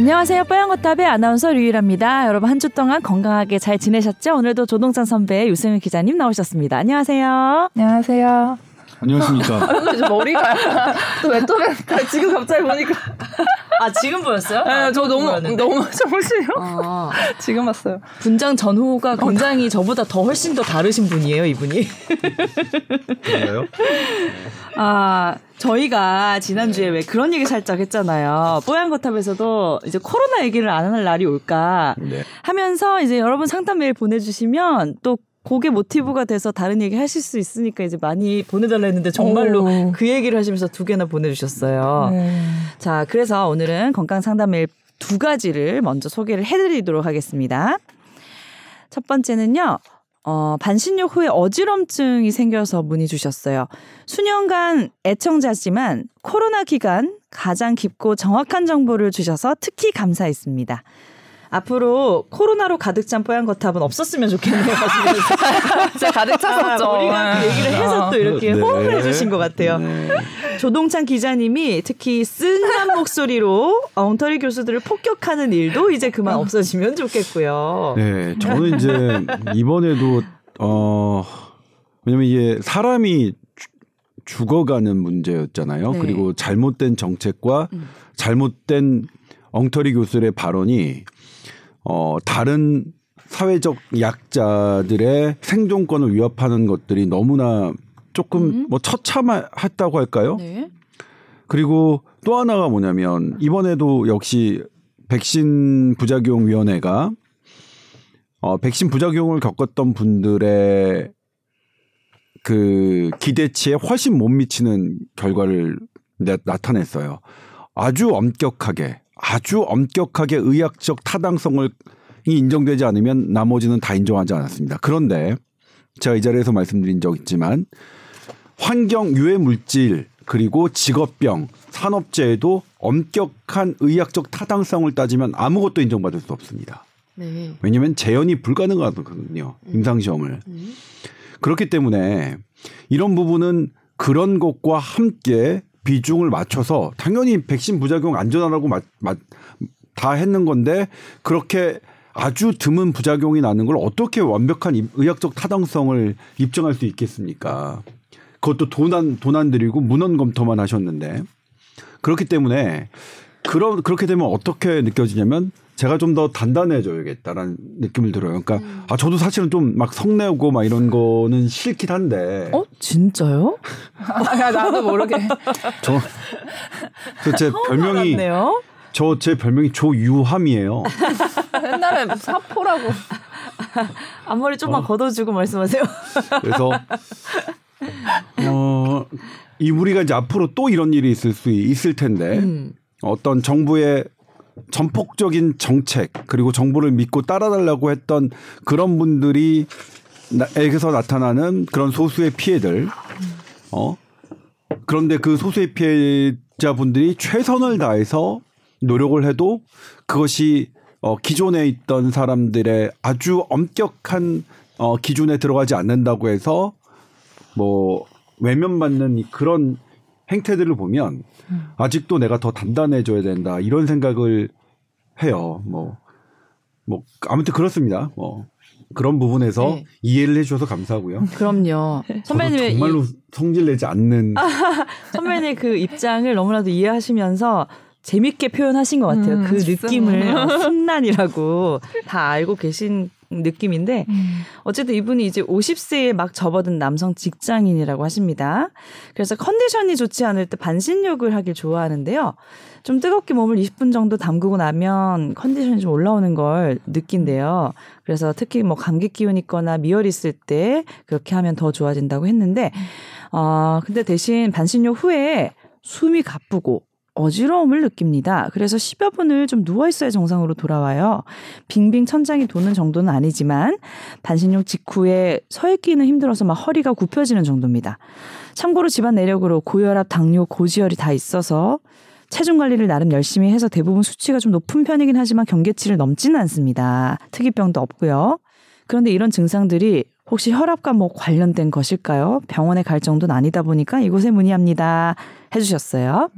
네, 안녕하세요. 뽀얀거탑의 아나운서 류일합니다. 여러분 한 주 동안 건강하게 잘 지내셨죠? 오늘도 조동찬 선배 유승윤 기자님 나오셨습니다. 안녕하세요. 안녕하세요. 안녕하십니까. 아, 머리가 또 왜 또 지금 갑자기 보니까 아 지금 보였어요? 네, 아, 저 너무 보였는데. 너무 정신이요. 아, 지금 봤어요. 분장 전후가 굉장히 저보다 더 훨씬 더 다르신 분이에요, 이분이. 그런가요? 아, 저희가 지난주에 왜 그런 얘기 살짝 했잖아요. 뽀얀거탑에서도 이제 코로나 얘기를 안 할 날이 올까 네. 하면서 이제 여러분 상담 메일 보내주시면 또 그게 모티브가 돼서 다른 얘기 하실 수 있으니까 이제 많이 보내달라 했는데 정말로 오. 그 얘기를 하시면서 두 개나 보내주셨어요. 네. 자, 그래서 오늘은 건강 상담 메일 두 가지를 먼저 소개를 해드리도록 하겠습니다. 첫 번째는요, 어, 반신욕 후에 어지럼증이 생겨서 문의 주셨어요. 수년간 애청자지만 코로나 기간 가장 깊고 정확한 정보를 주셔서 특히 감사했습니다. 앞으로 코로나로 가득 찬 뽀얀 거탑은 없었으면 좋겠네요. 진짜 가득 찼었죠. 아, 우리가 그 얘기를 해서 또 이렇게 네. 호응을 해주신 것 같아요. 네. 조동찬 기자님이 특히 쓴한 목소리로 엉터리 교수들을 폭격하는 일도 이제 그만 없어지면 좋겠고요. 네, 저는 이제 이번에도 어 왜냐면 이게 사람이 주- 죽어가는 문제였잖아요. 네. 그리고 잘못된 정책과 음. 잘못된 엉터리 교수의 발언이 어 다른 사회적 약자들의 생존권을 위협하는 것들이 너무나 조금 음. 뭐 처참했다고 할까요? 네. 그리고 또 하나가 뭐냐면 이번에도 역시 백신 부작용 위원회가 어 백신 부작용을 겪었던 분들의 그 기대치에 훨씬 못 미치는 결과를 나, 나타냈어요. 아주 엄격하게 아주 엄격하게 의학적 타당성을 이 인정되지 않으면 나머지는 다 인정하지 않았습니다. 그런데 제가 이 자리에서 말씀드린 적 있지만 환경 유해 물질 그리고 직업병 산업재해도 엄격한 의학적 타당성을 따지면 아무것도 인정받을 수 없습니다. 네. 왜냐하면 재현이 불가능하거든요. 임상시험을. 그렇기 때문에 이런 부분은 그런 것과 함께 비중을 맞춰서 당연히 백신 부작용 안전하다고 마- 마- 다 했는 건데 그렇게 아주 드문 부작용이 나는 걸 어떻게 완벽한 이- 의학적 타당성을 입증할 수 있겠습니까? 그것도 돈안 들이고 문헌 검토만 하셨는데 그렇기 때문에 그런 그렇게 되면 어떻게 느껴지냐면 제가 좀 더 단단해져야겠다라는 느낌을 들어요. 그러니까 아 저도 사실은 좀 막 성내고 막 이런 거는 싫긴 한데 어 진짜요? 아, 나도 모르게. 저제 별명이. 저 제 별명이 조유함이에요. 옛날에 사포라고. 앞머리 좀만 걷어주고 말씀하세요. 그래서 어 이 우리가 이제 앞으로 또 이런 일이 있을 수 있을 텐데 음. 어떤 정부의 전폭적인 정책 그리고 정부를 믿고 따라달라고 했던 그런 분들이 나- 에게서 나타나는 그런 소수의 피해들. 어? 그런데 그 소수의 피해자분들이 최선을 다해서 노력을 해도 그것이 어 기존에 있던 사람들의 아주 엄격한 어 기준에 들어가지 않는다고 해서 뭐 외면받는 이 그런 행태들을 보면 아직도 내가 더 단단해져야 된다 이런 생각을 해요. 뭐, 뭐 아무튼 그렇습니다. 뭐 그런 부분에서 네. 이해를 해주셔서 감사하고요. 그럼요. 저도 선배님의 정말로 이, 성질 내지 않는 선배님 그 입장을 너무나도 이해하시면서 재밌게 표현하신 것 같아요. 음, 그. 느낌을 어, 순난이라고 다 알고 계신 느낌인데 어쨌든 이분이 이제 50세에 막 접어든 남성 직장인이라고 하십니다. 그래서 컨디션이 좋지 않을 때 반신욕을 하길 좋아하는데요. 좀 뜨겁게 몸을 20분 정도 담그고 나면 컨디션이 좀 올라오는 걸 느낀대요. 그래서 특히 뭐 감기 기운 있거나 미열 있을 때 그렇게 하면 더 좋아진다고 했는데, 어, 근데 대신 반신욕 후에 숨이 가쁘고 어지러움을 느낍니다. 그래서 10여 분을 좀 누워 있어야 정상으로 돌아와요. 빙빙 천장이 도는 정도는 아니지만 반신욕 직후에 서 있기는 힘들어서 막 허리가 굽혀지는 정도입니다. 참고로 집안 내력으로 고혈압, 당뇨, 고지혈이 다 있어서 체중 관리를 나름 열심히 해서 대부분 수치가 좀 높은 편이긴 하지만 경계치를 넘지는 않습니다. 특이병도 없고요. 그런데 이런 증상들이 혹시 혈압과 뭐 관련된 것일까요? 병원에 갈 정도는 아니다 보니까 이곳에 문의합니다. 해주셨어요.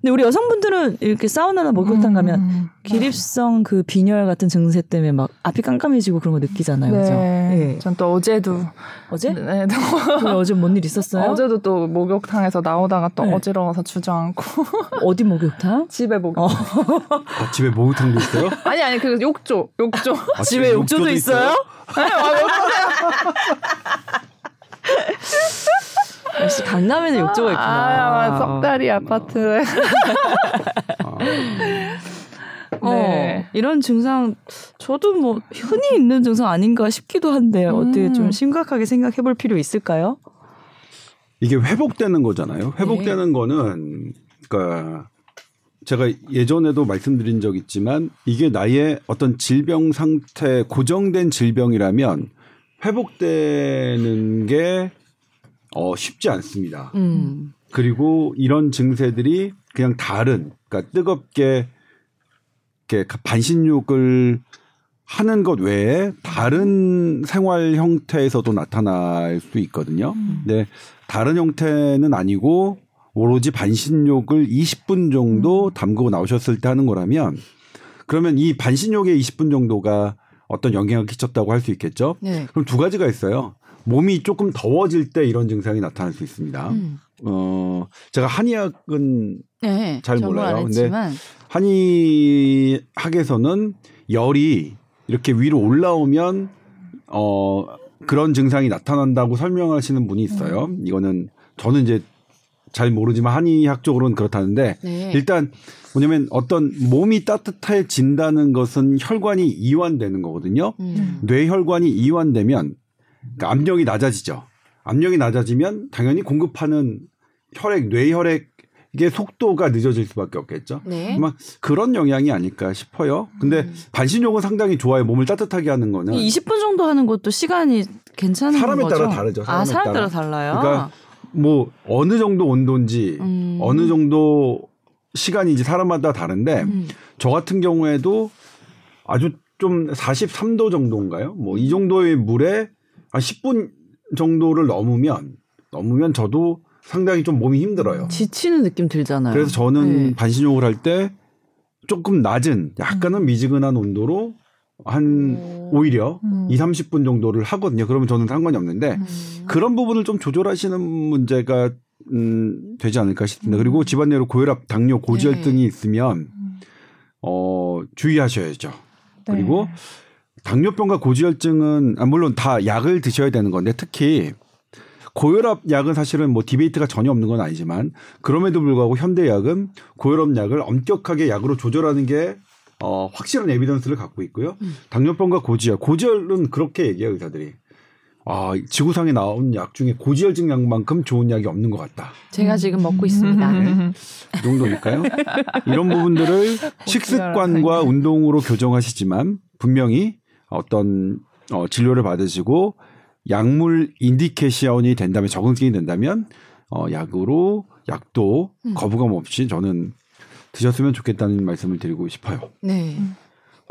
근데 우리 여성분들은 이렇게 사우나나 목욕탕 가면 음. 기립성 그 빈혈 같은 증세 때문에 막 앞이 깜깜해지고 그런 거 느끼잖아요. 그죠? 네. 예. 전또 어제도 어제? 네, 또왜 어제 뭔 일 있었어요? 어제도 또 목욕탕에서 나오다가 또 네. 어지러워서 주저앉고 어디 목욕탕? 집에 목 어. 아, 집에 목욕탕도 있어요? 아니 아니 그 욕조 욕조 아, 집에 욕조도 있어요? 역시 강남에는 욕조가 있구나. 아, 석다리 아파트에 아, 어, 네. 이런 증상 저도 뭐 흔히 있는 증상 아닌가 싶기도 한데 어떻게 음. 좀 심각하게 생각해 볼 필요 있을까요? 이게 회복되는 거잖아요. 회복되는 네. 거는 그러니까 제가 예전에도 말씀드린 적 있지만 이게 나의 어떤 질병 상태 고정된 질병이라면 회복되는 게 어, 쉽지 않습니다. 음. 그리고 이런 증세들이 그냥 다른 그러니까 뜨겁게 이렇게 반신욕을 하는 것 외에 다른 생활 형태에서도 나타날 수 있거든요. 근데 다른 형태는 아니고 오로지 반신욕을 20분 정도 담그고 나오셨을 때 하는 거라면 그러면 이 반신욕의 20분 정도가 어떤 영향을 끼쳤다고 할 수 있겠죠. 네. 그럼 두 가지가 있어요. 몸이 조금 더워질 때 이런 증상이 나타날 수 있습니다. 음. 어, 제가 한의학은 네. 잘 몰라요. 안 근데 한의학에서는 열이 이렇게 위로 올라오면 어 그런 증상이 나타난다고 설명하시는 분이 있어요. 음. 이거는 저는 이제 잘 모르지만 한의학 적으로는 그렇다는데 네. 일단 뭐냐면 어떤 몸이 따뜻해진다는 것은 혈관이 이완되는 거거든요. 음. 뇌혈관이 이완되면 그러니까 압력이 낮아지죠. 압력이 낮아지면 당연히 공급하는 혈액, 뇌혈액의 속도가 늦어질 수밖에 없겠죠. 네. 아마 그런 영향이 아닐까 싶어요. 근데 음. 반신욕은 상당히 좋아요. 몸을 따뜻하게 하는 거는. 이 20분 정도 하는 것도 시간이 괜찮은 사람에 거죠? 따라 다르죠. 아, 사람에 사람 따라 따라. 달라요. 그러니까 뭐 어느 정도 온도인지 음. 어느 정도 시간인지 사람마다 다른데 음. 저 같은 경우에도 아주 좀 43도 정도인가요? 뭐 이 정도의 물에 한 10분 정도를 넘으면 넘으면 저도 상당히 좀 몸이 힘들어요. 지치는 느낌 들잖아요. 그래서 저는 네. 반신욕을 할 때 조금 낮은 약간은 미지근한 온도로 한 오. 오히려 음. 2, 30분 정도를 하거든요. 그러면 저는 상관이 없는데 음. 그런 부분을 좀 조절하시는 문제가 음, 되지 않을까 싶습니다. 그리고 집안내로 고혈압, 당뇨, 고지혈증이 네. 있으면 어, 주의하셔야죠. 네. 그리고 당뇨병과 고지혈증은 아, 물론 다 약을 드셔야 되는 건데 특히 고혈압 약은 사실은 뭐 디베이트가 전혀 없는 건 아니지만 그럼에도 불구하고 현대약은 고혈압 약을 엄격하게 약으로 조절하는 게 어, 확실한 에비던스를 갖고 있고요. 음. 당뇨병과 고지혈, 고지혈은 그렇게 얘기해요 의사들이. 아, 지구상에 나온 약 중에 고지혈증 약만큼 좋은 약이 없는 것 같다. 제가 지금 먹고 있습니다. 네. 이 정도니까요. 이런 부분들을 식습관과 운동으로 교정하시지만 분명히 어떤 어, 진료를 받으시고 약물 인디케이션이 된다면 적응성이 된다면 어, 약으로 약도 음. 거부감 없이 저는 드셨으면 좋겠다는 말씀을 드리고 싶어요. 네. 그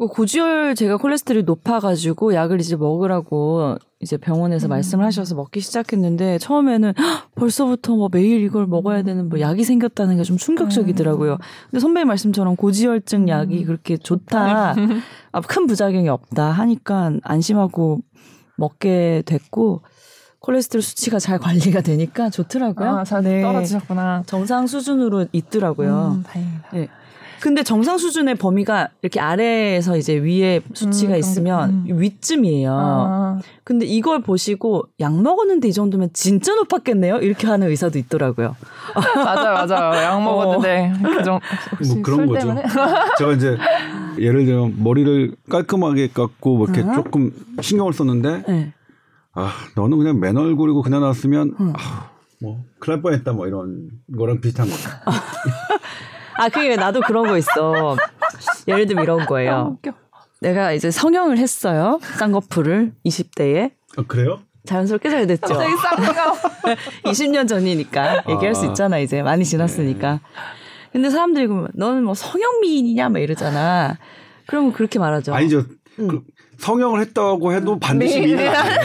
고지혈 제가 콜레스테롤이 높아가지고 약을 이제 먹으라고 이제 병원에서 말씀을 하셔서 먹기 시작했는데 처음에는 헉, 벌써부터 뭐 매일 이걸 먹어야 되는 뭐 약이 생겼다는 게 좀 충격적이더라고요. 근데 선배님 말씀처럼 고지혈증 약이 그렇게 좋다, 아, 큰 부작용이 없다 하니까 안심하고 먹게 됐고 콜레스테롤 수치가 잘 관리가 되니까 좋더라고요. 아, 잘 네. 떨어지셨구나. 정상 수준으로 있더라고요. 음, 다행이다. 네. 근데 정상 수준의 범위가 이렇게 아래에서 이제 위에 수치가 음, 있으면 음. 위쯤이에요. 아, 근데 이걸 보시고 약 먹었는데 이 정도면 진짜 높았겠네요? 이렇게 하는 의사도 있더라고요. 맞아요, 맞아요. 약 먹었는데 그 정도 혹시 뭐 그런 술 거죠. 때문에? 제가 이제 예를 들면 머리를 깔끔하게 깎고 뭐 이렇게 음. 조금 신경을 썼는데 네. 아 너는 그냥 맨 얼굴이고 그냥 나왔으면 음. 아, 뭐 큰일 날 뻔했다 뭐 이런 거랑 비슷한 거죠. 아, 그게 나도 그런 거 있어. 예를 들면 이런 아, 거예요. 웃겨. 내가 이제 성형을 했어요. 쌍꺼풀을 20대에. 아, 그래요? 자연스럽게 잘 됐죠. 갑자기 쌍꺼 20년 전이니까 얘기할 수 아. 있잖아 이제 많이 지났으니까. 근데 사람들이 그러면 너는 뭐 성형 미인이냐 막 이러잖아. 그러면 그렇게 말하죠. 아니죠. 음. 그 성형을 했다고 해도 반드시 미인은 아니에요.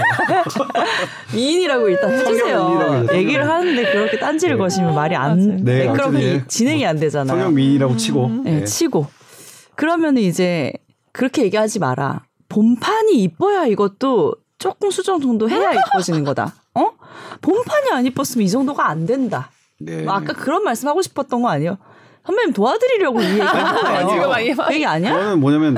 미인이라고 일단 해주세요. 얘기를 하는데 그렇게 딴지를 네. 거시면 말이 안 네, 매끄럽게 아무튼 예. 진행이 안 되잖아요. 성형 미인이라고 치고. 네, 네. 치고. 그러면은 이제 그렇게 얘기하지 마라. 본판이 이뻐야 이것도 조금 수정 정도 해야 이뻐지는 거다. 어? 본판이 안 이뻤으면 이 정도가 안 된다. 네. 뭐 아까 그런 말씀 하고 싶었던 거 아니에요? 선배님 도와드리려고 이 얘기. 지금 그 얘기 아니야? 그거는 뭐냐면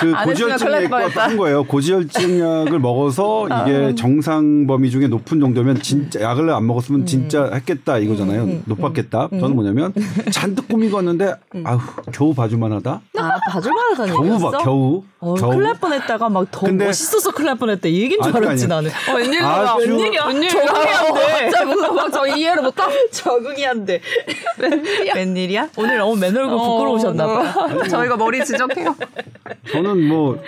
그 고지혈증 약과. 한 거예요. 고지혈증 약을 먹어서 이게 정상 범위 중에 높은 정도면 진짜 약을 안 먹었으면 진짜 했겠다 이거잖아요. 높았겠다. 저는 뭐냐면 잔뜩 꾸미고 왔는데 아우 겨우 봐줄만하다. 아, 봐줄만하다는 겨우? 봐 겨우 어, 겨우. 큰일 날 뻔했다가 막 더 멋있어서 큰일 날 뻔했다. 이 얘기인 줄 알았지. 나는. 어, 웬일이야? 아주- 웬일이야? 적응이 안 돼. 진짜 뭔가 막저 이해를 못하고. 적응이 안 돼. 웬일이야? 웬일이야? 오늘 너무 맨 얼굴 부끄러우셨나 봐. 저희가 머리 지적해요. 저는 뭐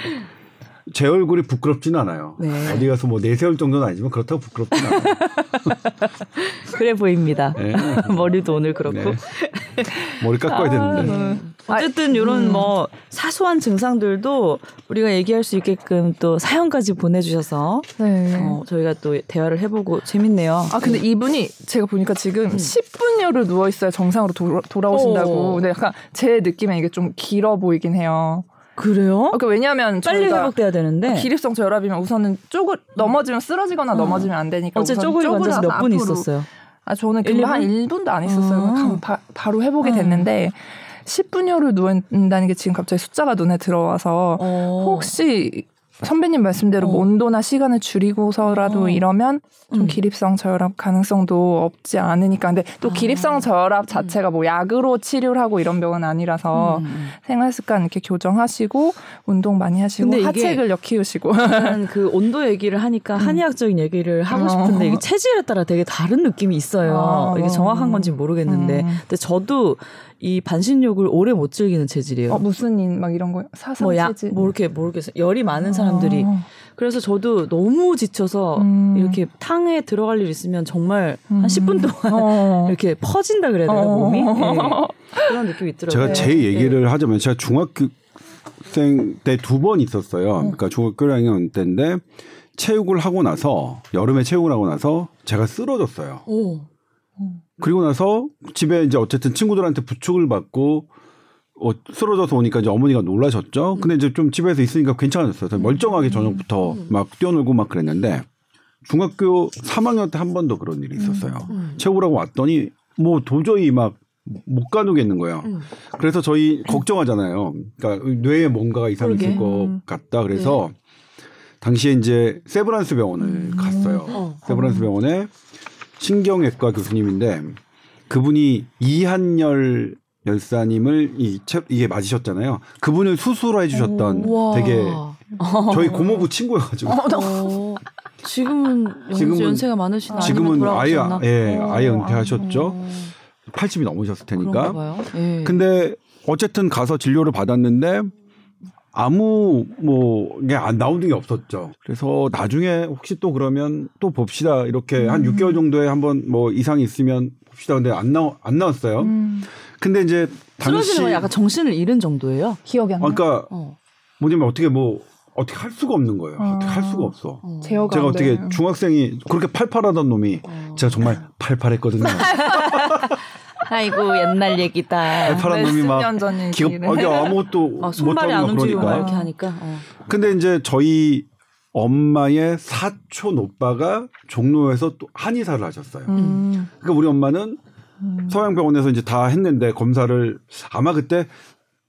제 얼굴이 부끄럽진 않아요. 네. 어디 가서 뭐 내세울 정도는 아니지만 그렇다고 부끄럽진 않아요. 그래 보입니다. 네. 머리도 오늘 그렇고. 네. 머리 깎아야 되는데. 어쨌든 이런 뭐 사소한 증상들도 우리가 얘기할 수 있게끔 또 사연까지 보내주셔서 네. 어, 저희가 또 대화를 해보고 재밌네요. 아 근데 이분이 제가 보니까 지금 10분여를 누워 있어야 정상으로 돌아, 돌아오신다고. 어. 근데 약간 제 느낌에 이게 좀 길어 보이긴 해요. 그래요? 아, 그 왜냐하면 빨리 회복돼야 되는데. 기립성 저혈압이면 우선은 쪼글 넘어지면 쓰러지거나 넘어지면 안 되니까 어제 쪼그리 앉아서 몇 분. 있었어요. 아 저는 일, 금방 한일 1분도 안 있었어요. 아. 감- 바, 바로 회복이 음. 됐는데 10분여를 누워 있다는 게 지금 갑자기 숫자가 눈에 들어와서 어. 혹시 선배님 말씀대로 뭐 어. 온도나 시간을 줄이고서라도 어. 이러면 좀 음. 기립성 저혈압 가능성도 없지 않으니까 근데 또 아. 기립성 저혈압 자체가 뭐 약으로 치료를 하고 이런 병은 아니라서 음, 음. 생활 습관 이렇게 교정하시고 운동 많이 하시고 하체근력 키우시고 그 온도 얘기를 하니까 한의학적인 얘기를 하고 어. 싶은데 이게 체질에 따라 되게 다른 느낌이 있어요. 어. 이게 정확한 건지 모르겠는데, 음. 근데 저도 이 반신욕을 오래 못 즐기는 체질이에요. 어, 무슨 인 막 이런 거 사상 뭐, 야, 체질 뭐 이렇게 모르겠어요. 열이 많은 사람들이. 어. 그래서 저도 너무 지쳐서 음. 이렇게 탕에 들어갈 일 있으면 정말 음. 한 10분 동안 어. 이렇게 퍼진다 그래야 되나 어. 몸이? 예. 그런 느낌이 있더라고요. 제가 제 예. 얘기를 하자면 제가 중학생 때 두 번 있었어요. 그러니까 중학교 1학년 때인데 체육을 하고 나서 여름에 체육을 하고 나서 제가 쓰러졌어요. 오. 그리고 나서 집에 이제 어쨌든 친구들한테 부축을 받고 어, 쓰러져서 오니까 이제 어머니가 놀라셨죠. 근데 이제 좀 집에서 있으니까 괜찮아졌어요. 그래서 멀쩡하게 저녁부터 막 뛰어놀고 막 그랬는데 중학교 3학년 때 한 번 더 그런 일이 있었어요. 하고 왔더니 뭐 도저히 막 못 가누겠는 거예요. 음. 그래서 저희 걱정하잖아요. 그러니까 뇌에 뭔가가 이상이 있을. 것 음. 같다. 그래서 당시에 이제 세브란스 병원을 갔어요. 어. 세브란스 병원에 신경외과 교수님인데 그분이 이한열 열사님을 이 체- 이게 맞으셨잖아요. 그분을 수술해 주셨던. 되게 저희 고모부 친구여가지고 어, 지금은, 지금은- 연세가 많으시나 지금은 아예 돌아가셨나? 예 아예 어, 은퇴하셨죠. 어, 80이 넘으셨을 그런가 테니까. 봐요. 예. 근데 어쨌든 가서 진료를 받았는데 아무 뭐 이게 안 나오는 게 없었죠. 그래서 나중에 혹시 또 그러면 또 봅시다 이렇게 한 음. 6개월 정도에 한번 뭐 이상이 있으면 봅시다. 근데 안 나안 안 나왔어요. 음, 근데 이제 쓰러지는 당시 건 약간 정신을 잃은 정도예요. 기억이 안 나. 그러니까 어. 뭐냐면 어떻게 뭐 어떻게 할 수가 없는 거예요. 어. 어떻게 할 수가 없어. 어. 제가 안 어떻게 돼. 중학생이 그렇게 팔팔하던 놈이 어. 제가 정말 팔팔했거든요. 아이고 옛날 얘기다. 팔팔한 놈이 막 기업. 어, 이게 아무것도 어, 못하고 손발이 안 움직이고 그러니까. 이렇게 하니까. 어. 근데 이제 저희 엄마의 사촌 오빠가 종로에서 또 한의사를 하셨어요. 음. 그러니까 우리 엄마는 음. 서양병원에서 이제 다 했는데 검사를 아마 그때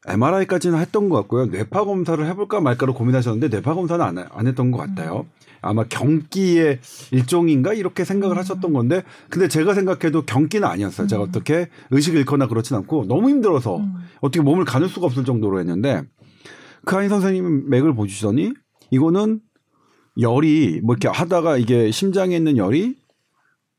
MRI까지는 했던 것 같고요. 뇌파 검사를 해볼까 말까를 고민하셨는데 뇌파 검사는 안, 안 했던 것 같아요. 아마 경기의 일종인가 이렇게 생각을 하셨던 건데 근데 제가 생각해도 경기는 아니었어요. 제가 어떻게 의식을 잃거나 그렇진 않고 너무 힘들어서 음. 어떻게 몸을 가눌 수가 없을 정도로 했는데 그 한의 선생님 맥을 보시더니 이거는 열이 뭐 이렇게 하다가 이게 심장에 있는 열이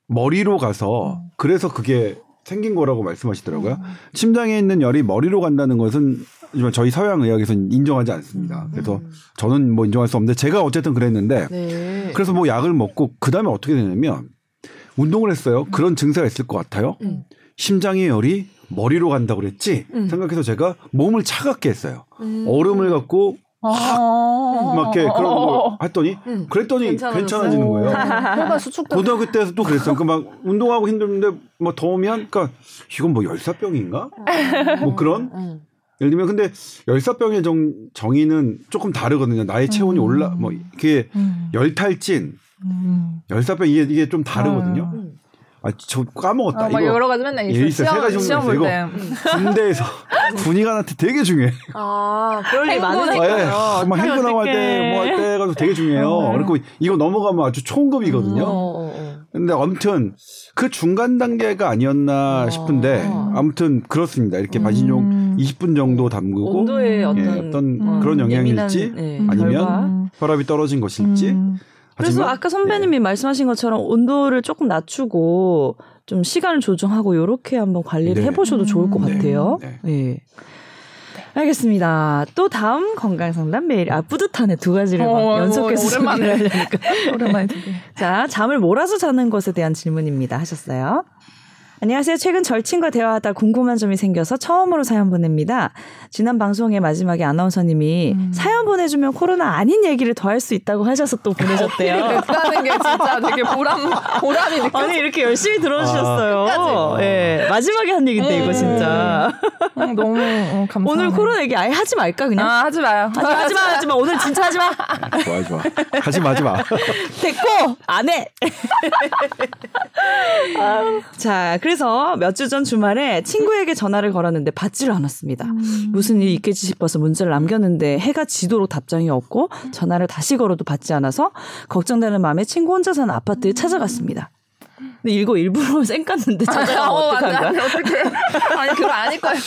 머리로 가서 그래서 그게 생긴 거라고 말씀하시더라고요. 심장에 있는 열이 머리로 간다는 것은 저희 서양 의학에서는 인정하지 않습니다. 그래서 저는 뭐 인정할 수 없는데 제가 어쨌든 그랬는데 네. 그래서 뭐 약을 먹고 그 다음에 어떻게 되냐면 운동을 했어요. 그런 증세가 있을 것 같아요. 음. 심장의 열이 머리로 간다고 그랬지 음. 생각해서 제가 몸을 차갑게 했어요. 음. 얼음을 갖고 아. 막 이렇게 그런 거 했더니 응. 그랬더니. 괜찮아지는 거예요. 혈관 고등학교 때도 또 그랬어요. 그막 운동하고 힘든데 뭐 더우면 그러니까 이건 뭐 열사병인가? 뭐 그런 응. 예를 들면 근데 열사병의 정, 정의는 조금 다르거든요. 나의 체온이 올라 뭐 이게 음. 열탈진, 음. 열사병 이게 이게 좀 다르거든요. 응. 아저 까먹었다. 어, 막 이거 여러 가지 맨날 예, 있어. 있어요. 세 시험, 가지 시험 정도 볼. 때. 군대에서 군의관한테 되게 중요해. 아, 그럴 일 행군. 아, 예. 많으니까요. 막 행군하고 할 때 뭐 할 때가 되게 중요해요. 그리고 이거 넘어가면 아주 초응급이거든요. 어, 어, 어. 근데 아무튼 그 중간 단계가 아니었나 싶은데 어. 아무튼 그렇습니다. 이렇게 반신욕 음. 20분 정도 담그고 온도에 어떤, 예, 어떤 음. 그런 영향일지 예민한, 예, 아니면 결과. 음. 혈압이 떨어진 것일지 음. 그래서 하지만 아까 선배님이 말씀하신 것처럼 온도를 조금 낮추고 좀 시간을 조정하고 이렇게 한번 관리를 네. 해보셔도 좋을 것 음. 같아요. 네, 예. 알겠습니다. 또 다음 건강 상담 메일. 아 뿌듯하네 두 가지를 막 어, 연속해서 어, 오랜만에. 하려니까. 오랜만에. 자, 잠을 몰아서 자는 것에 대한 질문입니다. 하셨어요. 안녕하세요. 최근 절친과 대화하다 궁금한 점이 생겨서 처음으로 사연 보냅니다. 지난 방송의 마지막에 아나운서님이 음. 사연 보내주면 코로나 아닌 얘기를 더 할 수 있다고 하셔서 또 보내셨대요. 됐다는 게 진짜 되게 보람, 보람이 느껴. 아니 이렇게 열심히 들어주셨어요. 끝까지. 예, 마지막에 한 얘기인데 이거 음. 진짜. 음, 너무 어, 감사. 오늘 코로나 얘기 아예 하지 말까 그냥? 아 하지 마요. 하지 마, 하지 마, 하지 마. 오늘 진짜 하지 마. 좋아 좋아 하지 마지 마. 됐고 안 해. 자, 그래서 몇 주 전 주말에 친구에게 전화를 걸었는데 받지를 않았습니다. 무슨 일이 있겠지 싶어서 문자를 남겼는데 해가 지도록 답장이 없고 전화를 다시 걸어도 받지 않아서 걱정되는 마음에 친구 혼자 사는 아파트에 찾아갔습니다. 근데 이거 일부러 쌩 깠는데 찾아가면 어, 안 돼, 어떡한 안 돼, 거야? 어떡해. 아니 그거 아닐 거예요.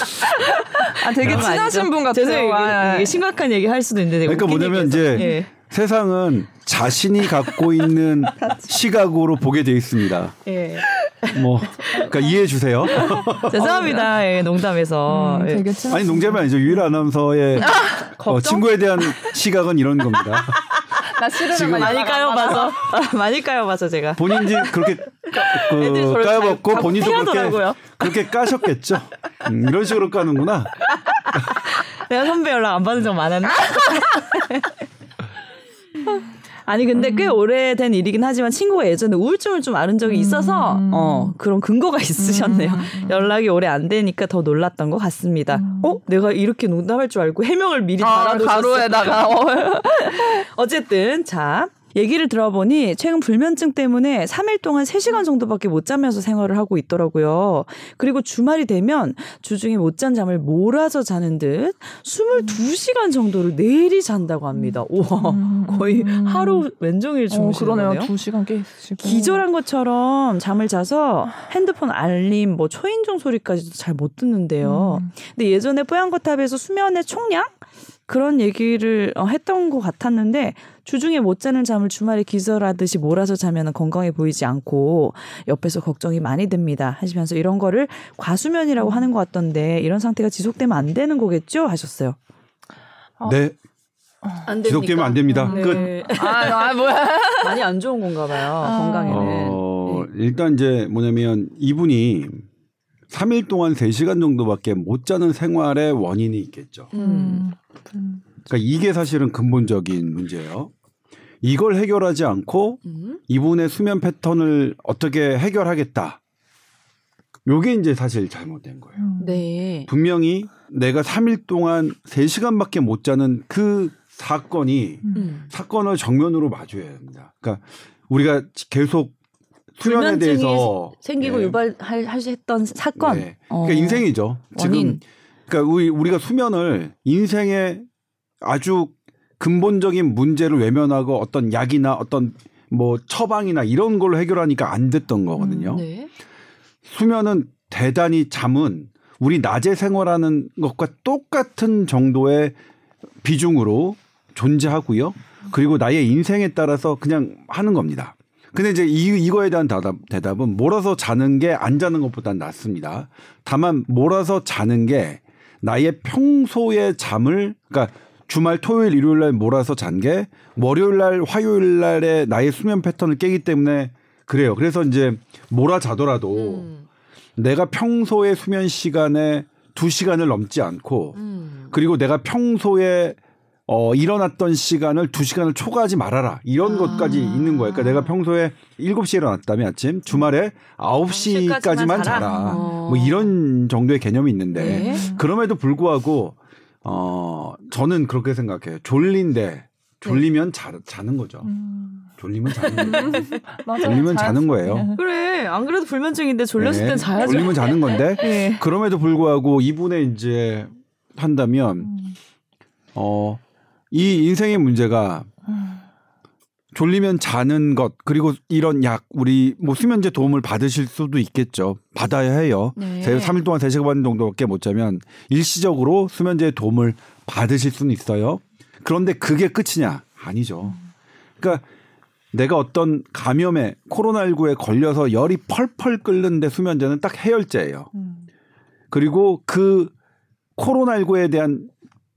아 되게 거 친하신 아니죠? 분 같아요. 죄송해요. 아, 이게, 이게 심각한 얘기 할 수도 있는데 그러니까 뭐냐면 얘기여서. 이제 예. 세상은 자신이 갖고 있는 시각으로 보게 돼 있습니다. 예. 뭐 그러니까 이해해 주세요. 죄송합니다. 예, 농담에서. 음, 예. 되게. 아니 농담이 아니죠. 유일 아나운서의 어, 걱정? 친구에 대한 시각은 이런 겁니다. 나 싫으면 많이 안 까여봐서. 많이 까여봐서 제가 본인이 그렇게 그 까여봤고 다 본인도 그렇게. 그렇게 까셨겠죠. 음, 이런 식으로 까는구나. 내가 선배 연락 안 받은 적 많았나? 아니 근데 꽤 오래된 일이긴 하지만 친구가 예전에 우울증을 좀 앓은 적이 있어서 어 그런 근거가 있으셨네요. 연락이 오래 안 되니까 더 놀랐던 것 같습니다. 어 내가 이렇게 농담할 줄 알고 해명을 미리 아, 달아놓으셨어. 가로에다가 어. 어쨌든 자 얘기를 들어보니 최근 불면증 때문에 3일 동안 3시간 정도밖에 못 자면서 생활을 하고 있더라고요. 그리고 주말이 되면 주중에 못 잔 잠을 몰아서 자는 듯 22시간 정도를 내리 잔다고 합니다. 우와 거의 하루 왼종일 어, 주무시는 그러네요. 거네요. 두 시간 깨 있으시고. 기절한 것처럼 잠을 자서 핸드폰 알림, 뭐 초인종 소리까지도 잘 못 듣는데요. 근데 예전에 뽀얀거탑에서 수면의 총량 그런 얘기를 어, 했던 것 같았는데 주중에 못 자는 잠을 주말에 기절하듯이 몰아서 자면 건강해 보이지 않고 옆에서 걱정이 많이 됩니다. 하시면서 이런 거를 과수면이라고 하는 것 같던데 이런 상태가 지속되면 안 되는 거겠죠? 하셨어요. 네안 지속되면 안 됩니다. 끝. 네. 아, 아 뭐야? 많이 안 좋은 건가 봐요. 건강에는. 어, 네. 일단 이제 뭐냐면 이분이 3일 동안 3시간 정도밖에 못 자는 생활의 원인이 있겠죠. 음. 그러니까 이게 사실은 근본적인 문제예요. 이걸 해결하지 않고 음. 이분의 수면 패턴을 어떻게 해결하겠다. 요게 이제 사실 잘못된 거예요. 네. 분명히 내가 3일 동안 3시간밖에 못 자는 그 사건이 음. 사건을 정면으로 마주해야 합니다. 그러니까 우리가 계속 수면에 대해서 생기고 예. 유발할 했던 사건. 네. 어. 그러니까 인생이죠. 지금 원인. 그러니까 우리 우리가 수면을 인생의 아주 근본적인 문제를 외면하고 어떤 약이나 어떤 뭐 처방이나 이런 걸로 해결하니까 안 됐던 거거든요. 네. 수면은 대단히 잠은 우리 낮에 생활하는 것과 똑같은 정도의 비중으로 존재하고요. 그리고 나의 인생에 따라서 그냥 하는 겁니다. 근데 이제 이, 이거에 대한 대답, 대답은 몰아서 자는 게 안 자는 것보다 낫습니다. 다만 몰아서 자는 게 나의 평소의 잠을 그러니까 주말 토요일 일요일 날 몰아서 잔 게 월요일 날 화요일 날에 나의 수면 패턴을 깨기 때문에 그래요. 그래서 이제 몰아 자더라도 음. 내가 평소의 수면 시간에 두 시간을 넘지 않고 음. 그리고 내가 평소에 어, 일어났던 시간을 두 시간을 초과하지 말아라. 이런 것까지 있는 거예요. 그러니까 내가 평소에 7시에 일어났다면 아침, 주말에 9시까지만 9시까지만 자라. 자라. 뭐 이런 정도의 개념이 있는데 네. 그럼에도 불구하고 어, 저는 그렇게 생각해요. 졸린데 졸리면 자, 자는 거죠. 음. 졸리면 자는 거예요. 졸리면 잘- 자는 거예요. 그래 안 그래도 불면증인데 졸렸을 네, 땐 자야죠. 졸리면 자는 건데 예. 그럼에도 불구하고 이분의 이제 한다면 음. 어, 이 인생의 문제가 졸리면 자는 것 그리고 이런 약 우리 뭐 수면제 도움을 받으실 수도 있겠죠. 받아야 해요. 네. 제가 3일 동안 3시간 정도밖에 못 자면 일시적으로 수면제 도움을 받으실 수는 있어요. 그런데 그게 끝이냐? 아니죠. 그러니까 내가 어떤 감염에 코로나19에 걸려서 열이 펄펄 끓는데 수면제는 딱 해열제예요. 음. 그리고 그 코로나19에 대한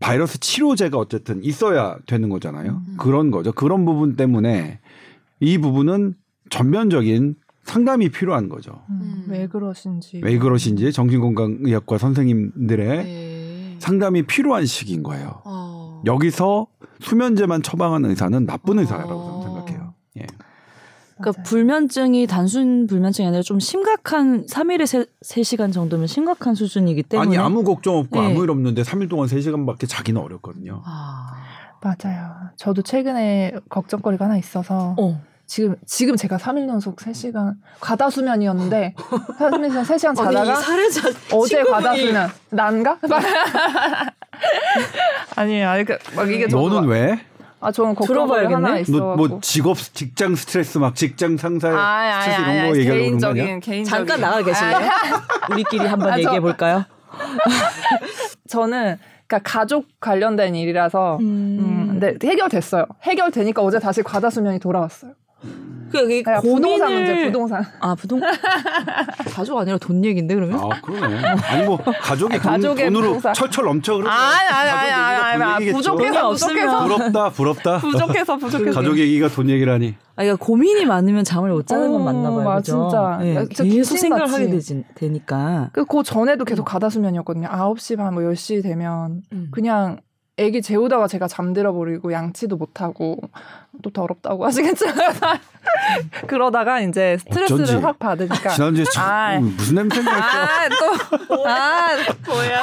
바이러스 치료제가 어쨌든 있어야 되는 거잖아요. 그런 거죠. 그런 부분 때문에 이 부분은 전면적인 상담이 필요한 거죠. 음. 왜 그러신지. 왜 그러신지 정신건강의학과 선생님들의 네. 상담이 필요한 시기인 거예요. 어. 여기서 수면제만 처방하는 의사는 나쁜 어. 의사라고 생각해요. 예. 그러니까 맞아요. 불면증이 단순 불면증이 아니라 좀 심각한 3일에 세, 3시간 정도면 심각한 수준이기 때문에 아니 아무 걱정 없고 네. 아무 일 없는데 3일 동안 3시간밖에 자기는 어렵거든요. 아. 맞아요. 저도 최근에 걱정거리가 하나 있어서 어. 지금 지금 제가 3일 연속 3시간 과다 수면이었는데 3일 연속 3시간 아니, 자다가 이 사례자 어제 과다 수면 난가? 아니에요. 아니 그막 이게 저도 너는 왜? 아 저는 들어봐야겠네. 있어. 뭐 직업 직장 스트레스 막 직장 상사의 스트레스 이런 거 얘기하려고 그런 거 아니야? 개인적인 개인적인 잠깐 나가 계실래요? 우리끼리 한번 아, 저- 얘기해 볼까요? 저는 그러니까 가족 관련된 일이라서 음, 근데 해결됐어요. 해결되니까 어제 다시 과다 수면이 돌아왔어요. 그 이게 그러니까 부동산 문제, 부동산. 아 부동 가족 아니라 돈 얘긴데 그러면? 아 그러네. 아니 뭐 가족이 돈, 가족의 돈 으로 부동산. 철철 넘쳐 그러면 아니 아니 아니 아니 돈. 부족해서. 부족해서 부럽다 부럽다. 부족해서 부족해서 가족 얘기가 돈 얘기라니. 아, 그러니까 고민이 많으면 잠을 못 자는 건 어, 맞나 봐요. 맞아? 진짜. 예, 야, 진짜 계속 생각을 귀신같이. 하게 되지, 되니까. 그, 그 전에도 계속 가다 수면이었거든요. 9시 반, 뭐 10시 되면 음. 그냥 애기 재우다가 제가 잠들어 버리고 양치도 못 하고 또 더럽다고 하시겠지만 그러다가 이제 스트레스를 어쩐지. 확 받으니까 지난주에 참 아. 무슨 냄새가 있어. 아또 아 뭐야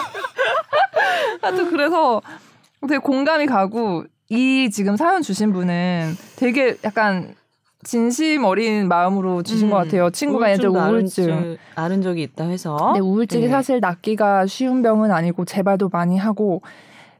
하여튼 그래서 되게 공감이 가고 이 지금 사연 주신 분은 되게 약간 진심 어린 마음으로 주신 음. 것 같아요. 친구가 우울증도 우울증. 앓은, 앓은 적이 있다 해서. 근데 우울증이 네. 사실 낫기가 쉬운 병은 아니고 재발도 많이 하고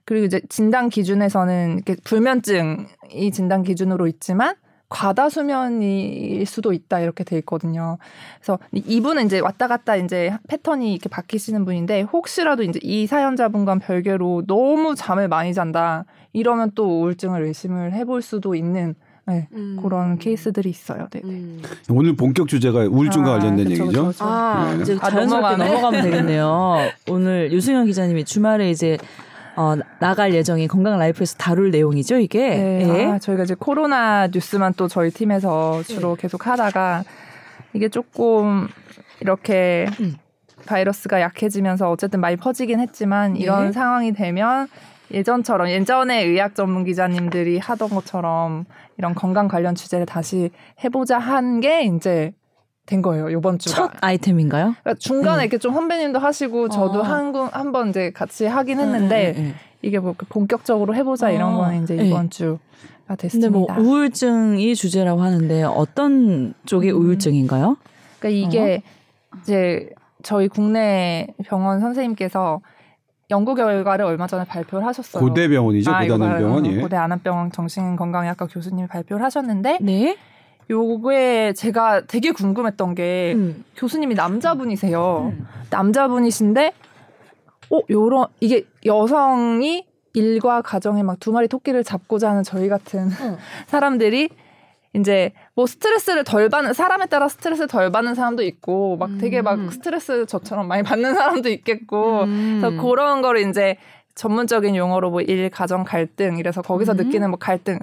그리고 이제 진단 기준에서는 이렇게 불면증이 진단 기준으로 있지만 과다 수면일 수도 있다 이렇게 돼 있거든요. 그래서 이분은 이제 왔다 갔다 이제 패턴이 이렇게 바뀌시는 분인데 혹시라도 이제 이 사연자분과는 별개로 너무 잠을 많이 잔다 이러면 또 우울증을 의심을 해볼 수도 있는 네, 음. 그런 케이스들이 있어요. 네. 음. 오늘 본격 주제가 우울증과 아, 관련된 그쵸, 얘기죠. 그쵸, 그쵸. 아, 네. 이제 아, 자연스럽게 넘어가네. 넘어가면 되겠네요. 오늘 유승현 기자님이 주말에 이제 어, 나갈 예정인 건강 라이프에서 다룰 내용이죠, 이게. 네, 예. 아, 저희가 이제 코로나 뉴스만 또 저희 팀에서 주로 계속 하다가 이게 조금 이렇게 음. 바이러스가 약해지면서 어쨌든 많이 퍼지긴 했지만 이런 네. 상황이 되면 예전처럼 예전에 의학 전문 기자님들이 하던 것처럼 이런 건강 관련 주제를 다시 해보자 한 게 이제 된 거예요 이번 주가. 첫 아이템인가요? 그러니까 중간에 음. 이렇게 좀 선배님도 하시고 저도 어. 한한번 이제 같이 하긴 했는데 예, 예, 예. 이게 뭐 본격적으로 해보자 이런 아, 거는 이제 네. 이번 주가 근데 됐습니다. 뭐 우울증이 주제라고 하는데 어떤 쪽의 음. 우울증인가요? 그러니까 이게 이제 저희 국내 병원 선생님께서 연구 결과를 얼마 전에 발표를 하셨어요. 고대병원이죠. 아. 예. 고대 안암병원 정신건강의학과 교수님이 발표를 하셨는데 네. 요게 제가 되게 궁금했던 게 음. 교수님이 남자분이세요. 음. 남자분이신데 어 요런 이게 여성이 일과 가정에 막 두 마리 토끼를 잡고자 하는 저희 같은 어. 사람들이 이제 뭐 스트레스를 덜 받는 사람에 따라 스트레스 덜 받는 사람도 있고 막 되게 막 음. 스트레스 저처럼 많이 받는 사람도 있겠고 음. 그래서 그런 거를 이제 전문적인 용어로 뭐 일 가정 갈등 이래서 거기서 음. 느끼는 뭐 갈등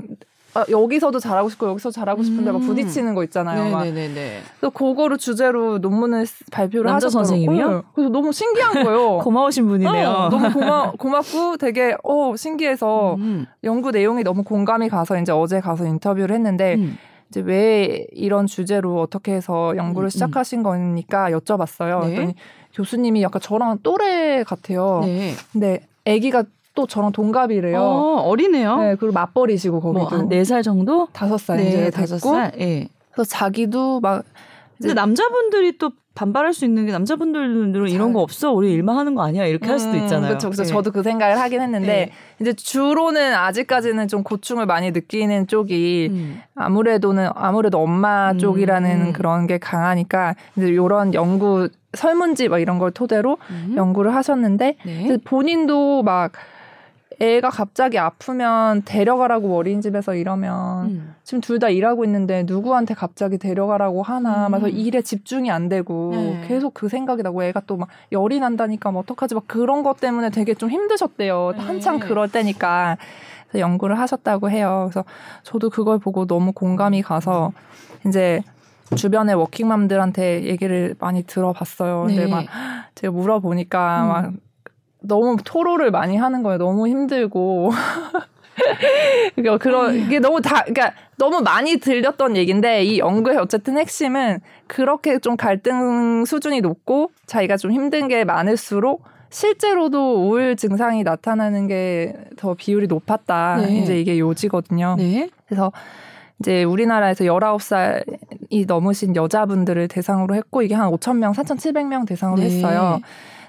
아, 여기서도 잘하고 싶고 여기서 잘하고 싶은데 막 음. 부딪히는 거 있잖아요. 막. 그래서 그거를 주제로 논문을 쓰- 발표를 남자 하셨더라고요. 선생님이요? 그래서 너무 신기한 거예요. 고마우신 분이네요. 어, 너무 고마 고맙고 되게 어 신기해서 음. 연구 내용이 너무 공감이 가서 이제 어제 가서 인터뷰를 했는데 음. 이제 왜 이런 주제로 어떻게 해서 연구를 음, 음. 시작하신 거니까 여쭤봤어요. 네. 교수님이 약간 저랑 또래 같아요. 네. 근데 아기가 또 저랑 동갑이래요. 어, 어리네요. 네, 그리고 맞벌이시고 거기도 뭐한 4살 정도? 다섯 살 네, 이제 다섯 됐고 살. 예. 그래서 자기도 막 근데 남자분들이 또 반발할 수 있는 게 남자분들은 이런 잘- 거 없어. 우리 일만 하는 거 아니야. 이렇게 할 수도 있잖아요. 그렇죠. 그래서 예. 저도 그 생각을 하긴 했는데 네. 이제 주로는 아직까지는 좀 고충을 많이 느끼는 쪽이 음. 아무래도는 아무래도 엄마 음. 쪽이라는 그런 게 강하니까 이제 이런 연구 설문지 막 이런 걸 토대로 음. 연구를 하셨는데 네. 본인도 막 애가 갑자기 아프면 데려가라고 어린이집에서 이러면 음. 지금 둘 다 일하고 있는데 누구한테 갑자기 데려가라고 하나 음. 그래서 일에 집중이 안 되고 네. 계속 그 생각이 나고 애가 또 막 열이 난다니까 뭐 어떡하지 막 그런 것 때문에 되게 좀 힘드셨대요 네. 한창 그럴 때니까 그래서 연구를 하셨다고 해요 그래서 저도 그걸 보고 너무 공감이 가서 이제 주변의 워킹맘들한테 얘기를 많이 들어봤어요 근데 네. 막 제가 물어보니까 음. 막 너무 토로를 많이 하는 거예요. 너무 힘들고. 그러니까 그런 이게 너무 다 그러니까 너무 많이 들렸던 얘기인데 이 연구의 어쨌든 핵심은 그렇게 좀 갈등 수준이 높고 자기가 좀 힘든 게 많을수록 실제로도 우울 증상이 나타나는 게 더 비율이 높았다. 네. 이제 이게 요지거든요. 네. 그래서 이제 우리나라에서 19살이 넘으신 여자분들을 대상으로 했고 이게 한 5천 명, 4,700명 대상으로 네. 했어요.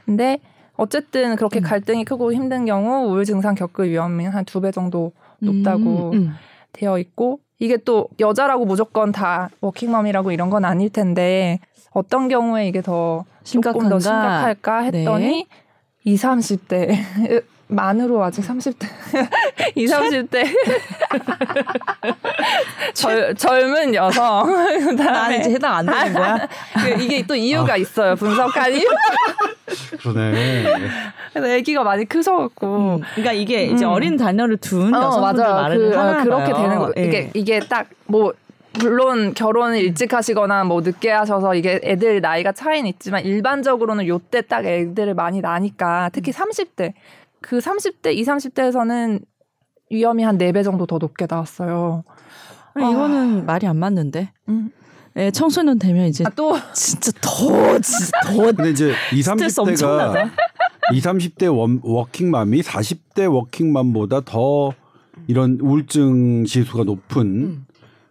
근데 어쨌든 그렇게 음. 갈등이 크고 힘든 경우 우울 증상 겪을 위험이 한 두 배 정도 높다고 음, 음. 되어 있고 이게 또 여자라고 무조건 다 워킹맘이라고 이런 건 아닐 텐데 어떤 경우에 이게 더 조금 더 심각한가? 심각할까 했더니 네. 20, 30대 만으로 아직 30대 20, 30대 젊, 젊은 여성 난 그다음에 이제 해당 안 되는 거야. 그 이게 또 이유가 있어요 분석한 이유 그러네. 그래서 아기가 많이 크셔갖고 음, 그러니까 이게 이제 음. 어린 자녀를 둔 어, 여성분들. 말을 그, 하나 어, 그렇게 봐요. 되는 거. 예. 이게 이게 딱뭐 물론 결혼을 일찍 하시거나 뭐 늦게 하셔서 이게 애들 나이가 차이는 있지만 일반적으로는 요때 딱 애들을 많이 나니까 특히 30대 그 30대 20, 30대에서는 위험이 한 4배 정도 더 높게 나왔어요. 아니, 이거는 말이 안 맞는데. 음. 예, 청소년 되면 이제 아, 또 진짜 더 진짜 더 근데 이제 20, 스트레스 30대가 엄청나다. 20, 30대 원, 워킹맘이 40대 워킹맘보다 더 이런 우울증 지수가 높은 음.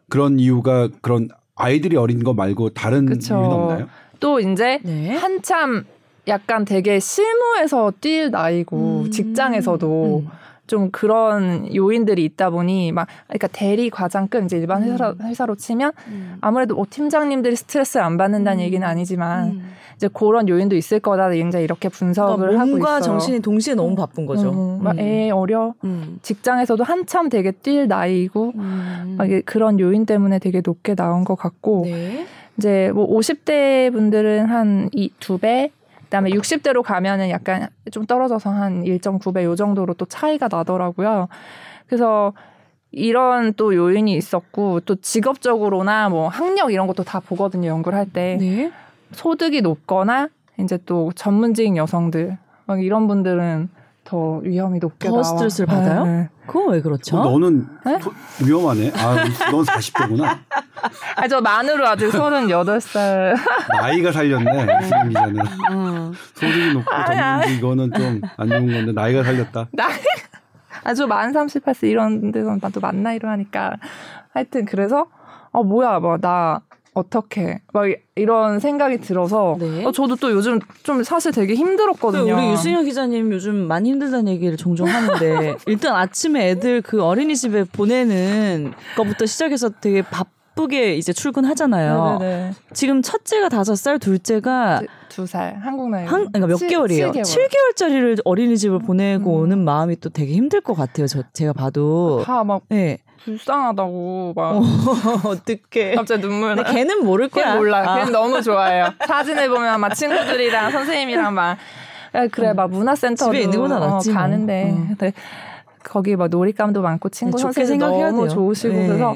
그런 이유가 그런 아이들이 어린 거 말고 다른 그쵸. 이유는 없나요? 또 이제 네. 한참 약간 되게 실무에서 뛸 나이고 음. 직장에서도 음. 좀 그런 요인들이 있다 보니 막 그러니까 대리 과장급 이제 일반 회사, 음. 회사로 치면 음. 아무래도 뭐 팀장님들이 스트레스를 안 받는다는 음. 얘기는 아니지만 음. 이제 그런 요인도 있을 거다 이제 이렇게 분석을 그러니까 하고 몸과 있어요. 정신이 동시에 너무 바쁜 거죠. 음, 막 음. 애 어려 음. 직장에서도 한참 되게 뛸 나이고 음. 막 그런 요인 때문에 되게 높게 나온 것 같고 네. 이제 뭐 50대 분들은 한 이 두 배, 그다음에 60대로 가면은 약간 좀 떨어져서 한 1.9배 요 정도로 또 차이가 나더라고요. 그래서 이런 또 요인이 있었고 또 직업적으로나 뭐 학력 이런 것도 다 보거든요. 연구를 할때 네. 소득이 높거나 이제 또 전문직 여성들 막 이런 분들은 더 위험이 높게 더 나와. 스트레스를 받아요? 네. 그건 왜 그렇죠? 너는 네? 소- 위험하네. 아, 넌 40대구나. 아, 저 만으로 아직 38살. 나이가 살렸네. 이승민 기자는. 음. 소득이 높고 전문직 이거는 좀 안 좋은 건데 나이가 살렸다. 나이 아주 만 38세 이런 데서 또 만 나이로 하니까 하여튼 그래서 아 뭐야 뭐 나 어떻게 막 이런 생각이 들어서 네. 어, 저도 또 요즘 좀 사실 되게 그 힘들었거든요. 우리 유승현 기자님 요즘 많이 힘들다는 얘기를 종종 하는데 일단 아침에 애들 그 어린이집에 보내는 것부터 시작해서 되게 바 쁘게 이제 출근하잖아요. 네네네. 지금 첫째가 다섯 살, 둘째가 두 살 한국 나이 한 그러니까 몇 개월이에요? 7개월. 7개월 짜리를 어린이집을 보내고 음. 오는 마음이 또 되게 힘들 것 같아요. 저 제가 봐도. 다막 네. 불쌍하다고 막 어떡해. 갑자기 눈물 나. 근데 걔는 모를 거야. 걔는 몰라. 아. 걔는 너무 좋아해요. 사진을 보면 막 친구들이랑 선생님이랑 막 야, 그래 막 문화센터도 집에 있는 어, 낫지 뭐. 가는데 어. 근데 거기 막 놀잇감도 많고 친구 네, 선생님 너무 돼요. 좋으시고 네. 그래서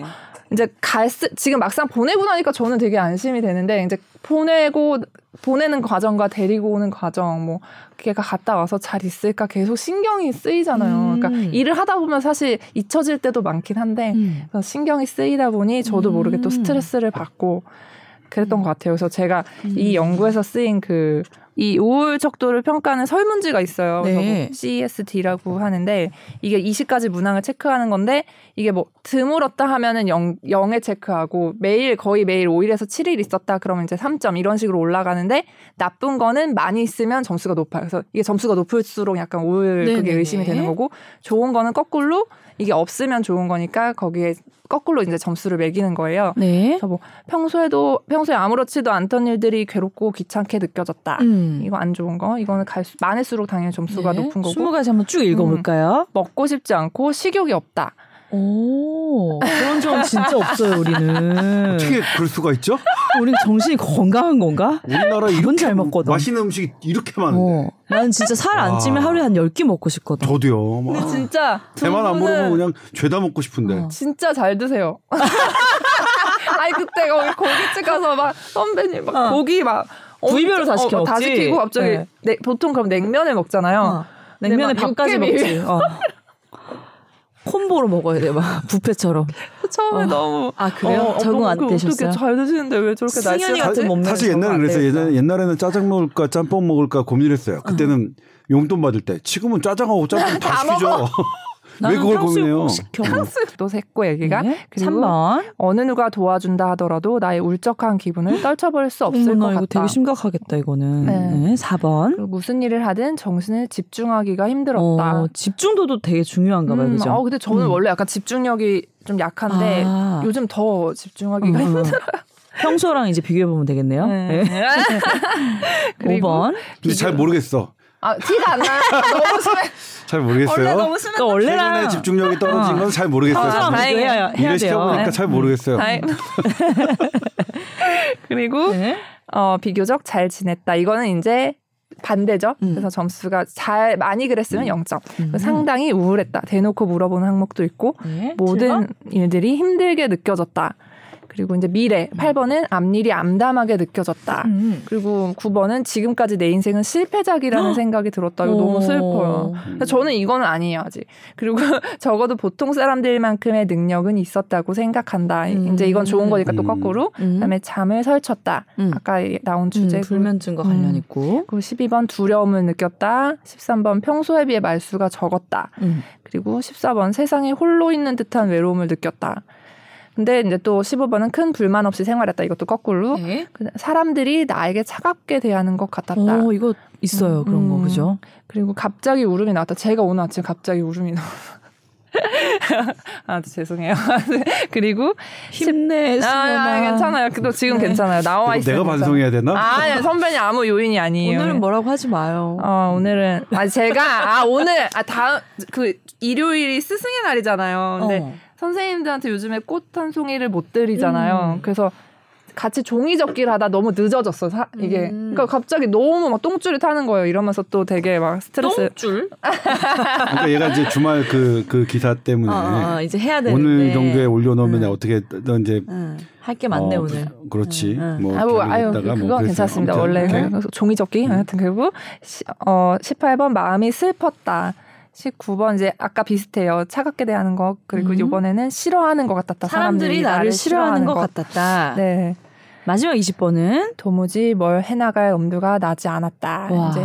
이제 갈스 지금 막상 보내고 나니까 저는 되게 안심이 되는데 이제 보내고 보내는 과정과 데리고 오는 과정 뭐 걔가 갔다 와서 잘 있을까 계속 신경이 쓰이잖아요. 음. 그러니까 일을 하다 보면 사실 잊혀질 때도 많긴 한데 음. 그래서 신경이 쓰이다 보니 저도 모르게 또 음. 스트레스를 받고 그랬던 것 같아요. 그래서 제가 이 연구에서 쓰인 그 이 우울 척도를 평가하는 설문지가 있어요. 그래서 네. 뭐 CESD라고 하는데 이게 20가지 문항을 체크하는 건데 이게 뭐 드물었다 하면은 0, 0에 체크하고 매일 거의 매일 5일에서 7일 있었다 그러면 이제 3점 이런 식으로 올라가는데 나쁜 거는 많이 있으면 점수가 높아요. 그래서 이게 점수가 높을수록 약간 우울 그게. 의심이 되는 거고 좋은 거는 거꾸로 이게 없으면 좋은 거니까 거기에 거꾸로 이제 점수를 매기는 거예요. 네. 그래서 뭐 평소에도 평소에 아무렇지도 않던 일들이 괴롭고 귀찮게 느껴졌다. 음. 이거 안 좋은 거. 이거는 갈 수 많을수록 당연히 점수가 네. 높은 거고. 20가지 한번 쭉 읽어볼까요? 먹고 싶지 않고 식욕이 없다. 오, 그런 적은 진짜 없어요, 우리는. 어떻게 그럴 수가 있죠? 우린 정신이 건강한 건가? 우리나라 이렇게 잘 먹거든. 맛있는 음식이 이렇게 많은데. 어, 나는 진짜 살안 와. 찌면 하루에 한 10끼 먹고 싶거든. 저도요. 막 근데 진짜 두 대만 안 모르면 그냥 죄다 먹고 싶은데. 어. 진짜 잘 드세요. 아니 그때 거기 고깃집 가서 막 선배님 막 어. 고기 막 부위별로 다 시켜 어, 다 먹지. 시키고 갑자기 네. 네, 보통 그럼 냉면을 먹잖아요. 어. 냉면에 밥까지. 먹지. 어. 콤보로 먹어야 돼, 막 뷔페처럼. 처음에 어. 너무 아, 그래요? 어, 적응 안 어떻게 되셨어요? 잘 드시는데 왜 저렇게 날씬하지? 사실 옛날에 안 그랬어요. 되니까. 예전에, 옛날에는 짜장 먹을까 짬뽕 먹을까 고민했어요. 그때는 용돈 받을 때. 지금은 짜장하고 짬뽕 다, 다 시키죠. 왜 그걸 고민해요? 또 샜고 얘기가 네. 그리고 3번. 어느 누가 도와준다 하더라도 나의 울적한 기분을 떨쳐버릴 수 없을 어머나, 것 이거 같다. 되게 심각하겠다, 이거는. 네. 네. 4번. 그리고 무슨 일을 하든 정신을 집중하기가 힘들었다. 어, 집중도도 되게 중요한가 봐요, 음, 그죠? 어, 근데 저는 음. 원래 약간 집중력이 좀 약한데 아. 요즘 더 집중하기가 음, 음. 힘들어요. 평소랑 이제 비교해 보면 되겠네요. 네. 네. 그리고 5번. 근데 잘 모르겠어. 아, 티가 안 나요. 너무 심해. 잘 모르겠어요. 그러니까 최근에 원래랑 집중력이 떨어진 건 잘 모르겠어요. 저는. 다행이에요. 일을 돼요. 시켜보니까 잘 모르겠어요. 다행. 그리고 네. 어, 비교적 잘 지냈다. 이거는 이제 반대죠. 음. 그래서 점수가 잘 많이 그랬으면 0점. 음. 상당히 우울했다. 대놓고 물어보는 항목도 있고 네. 모든 일들이 힘들게 느껴졌다. 그리고 이제 미래 8번은 앞일이 암담하게 느껴졌다. 음. 그리고 9번은 지금까지 내 인생은 실패작이라는 생각이 들었다. 이거 너무 슬퍼요. 저는 이거는 아니에요, 아직. 그리고 적어도 보통 사람들만큼의 능력은 있었다고 생각한다. 음. 이제 이건 좋은 거니까 또 음. 거꾸로. 음. 그다음에 잠을 설쳤다. 음. 아까 나온 주제. 음, 불면증과 관련 음. 있고. 그리고 12번 두려움을 느꼈다. 13번 평소에 비해 말수가 적었다. 음. 그리고 14번 세상에 홀로 있는 듯한 외로움을 느꼈다. 근데 이제 또 15번은 큰 불만 없이 생활했다. 이것도 거꾸로. 네. 그 사람들이 나에게 차갑게 대하는 것 같았다. 어, 이거 있어요. 그런 거, 음. 그죠? 그리고 갑자기 울음이 나왔다. 제가 오늘 아침 갑자기 울음이 나. 아 죄송해요. 그리고 힘내, 아, 아, 괜찮아요. 그래도 지금 네. 괜찮아요. 나와 있어요. 내가 반성해야 되나? 아, 아니, 선배님 아무 요인이 아니에요. 오늘은 뭐라고 하지 마요. 어, 오늘은 아 제가 아 오늘 아 다음 그 일요일이 스승의 날이잖아요. 근데 어. 선생님들한테 요즘에 꽃 한 송이를 못 드리잖아요. 음. 그래서 같이 종이 접기를 하다 너무 늦어졌어. 사, 이게. 음. 그러니까 갑자기 너무 막 똥줄이 타는 거예요. 이러면서 또 되게 막 스트레스. 똥줄? 그러니까 얘가 이제 주말 그, 그 기사 때문에 어, 어, 어, 이제 해야 되는데. 오늘 정도에 올려놓으면 음. 어떻게 너 이제 응. 할게 많네, 어, 오늘. 그렇지. 응, 응. 뭐 아유, 아유, 기다리다가 뭐 그거 그랬어요. 괜찮습니다. 원래. 그래서 종이 접기 음. 하여튼 그리고 시, 어 18번 마음이 슬펐다. 19번 이제 아까 비슷해요. 차갑게 대하는 거 그리고 음. 이번에는 싫어하는 것 같았다. 사람들이 나를 싫어하는 것 같았다. 네. 마지막 20번은 도무지 뭘 해나갈 엄두가 나지 않았다. 와. 이제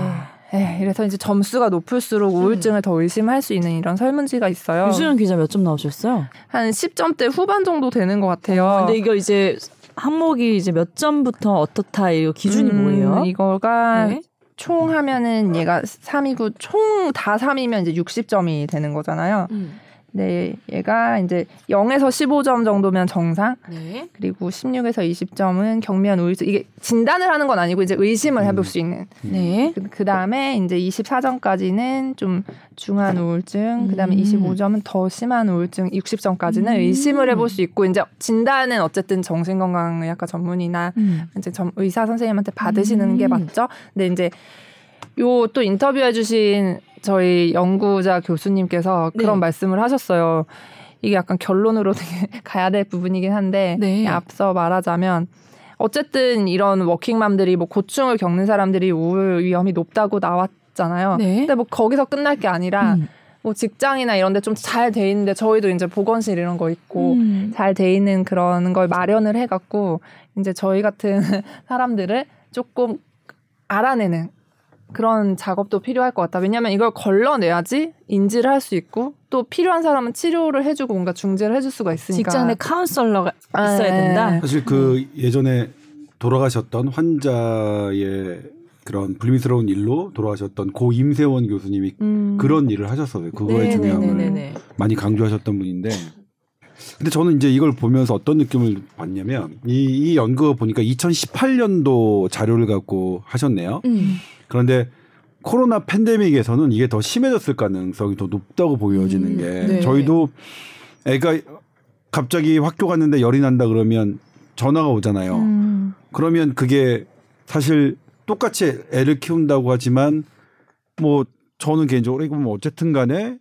에, 이래서 이제 점수가 높을수록 우울증을 더 의심할 수 있는 이런 설문지가 있어요. 유수연 기자 몇 점 나오셨어요? 한 10점대 후반 정도 되는 것 같아요. 근데 이거 이제 항목이 이제 몇 점부터 어떻다 이거 기준이 음, 뭐예요? 이거가 네. 총 하면은 얘가 3이고 총 다 3이면 이제 60점이 되는 거잖아요. 음. 네, 얘가 이제 0에서 15점 정도면 정상, 네. 그리고 16에서 20점은 경미한 우울증. 이게 진단을 하는 건 아니고 이제 의심을 해볼 수 있는. 네. 그 다음에 이제 24점까지는 좀 중한 우울증, 그 다음에 음. 25점은 더 심한 우울증, 60점까지는 음. 의심을 해볼 수 있고, 이제 진단은 어쨌든 정신건강의학과 전문의나 음. 이제 점, 의사 선생님한테 받으시는 음. 게 맞죠. 근데 이제 요 또 인터뷰해 주신 저희 연구자 교수님께서 네. 그런 말씀을 하셨어요. 이게 약간 결론으로 가야 될 부분이긴 한데 네. 앞서 말하자면 어쨌든 이런 워킹맘들이 뭐 고충을 겪는 사람들이 우울 위험이 높다고 나왔잖아요. 네. 근데 뭐 거기서 끝날 게 아니라 음. 뭐 직장이나 이런 데 좀 잘 돼 있는데 저희도 이제 보건실 이런 거 있고 음. 잘돼 있는 그런 걸 마련을 해 갖고 이제 저희 같은 사람들을 조금 알아내는 그런 작업도 필요할 것 같다. 왜냐하면 이걸 걸러내야지 인지를 할 수 있고 또 필요한 사람은 치료를 해주고 뭔가 중재를 해줄 수가 있으니까. 직장 내 카운셀러가 있어야 네. 된다. 사실 그 예전에 돌아가셨던 환자의 그런 불미스러운 일로 돌아가셨던 고 임세원 교수님이 음. 그런 일을 하셨어요. 그거의 네, 중요함을 네, 네, 네. 많이 강조하셨던 분인데. 근데 저는 이제 이걸 보면서 어떤 느낌을 받냐면 이, 이 연구가 보니까 2018년도 자료를 갖고 하셨네요. 음. 그런데 코로나 팬데믹에서는 이게 더 심해졌을 가능성이 더 높다고 보여지는 음, 게 네. 저희도 애가 갑자기 학교 갔는데 열이 난다 그러면 전화가 오잖아요. 음. 그러면 그게 사실 똑같이 애를 키운다고 하지만 뭐 저는 개인적으로 이거 뭐 어쨌든 간에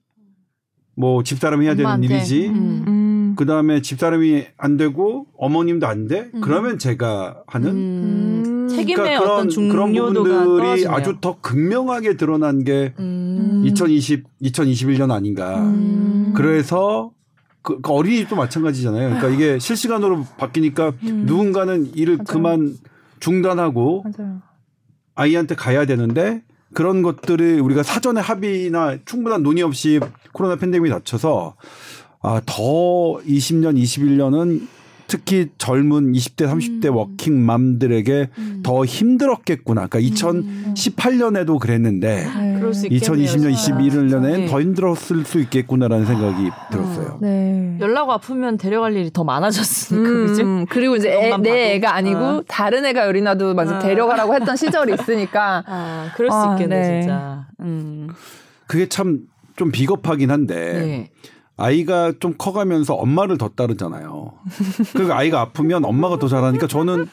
뭐 집사람이 해야 되는 엄마한테. 일이지. 음. 음. 그 다음에 집사람이 안 되고 어머님도 안 돼. 음. 그러면 제가 하는 음. 음. 책임의 그러니까 어떤 그런 그런 중요도가 부분들이 떨어지네요. 아주 더 극명하게 드러난 게 음. 2020, 2021년 아닌가. 음. 그래서 그, 그 어린이도 마찬가지잖아요. 그러니까 이게 실시간으로 바뀌니까 음. 누군가는 일을 맞아요. 그만 중단하고 맞아요. 아이한테 가야 되는데 그런 것들을 우리가 사전에 합의나 충분한 논의 없이 코로나 팬데믹이 닥쳐서 아, 더 20년, 21년은 특히 젊은 20대, 30대 음. 워킹맘들에게 음. 더 힘들었겠구나. 그러니까 2018년에도 그랬는데 네. 그럴 수 있겠네요. 2020년, 진짜. 21년에는 네. 더 힘들었을 수 있겠구나라는 생각이 들었어요. 네. 연락 아프면 데려갈 일이 더 많아졌으니까 그죠? 음, 그리고 이제 애, 내. 애가 아니고 어. 다른 애가 열이 나도 맞아 어. 데려가라고 했던 시절이 있으니까 아, 그럴 수 아, 있겠네 네. 진짜. 음. 그게 참 좀 비겁하긴 한데 네. 아이가 좀 커가면서 엄마를 더 따르잖아요. 그러니까 아이가 아프면 엄마가 더 잘하니까 저는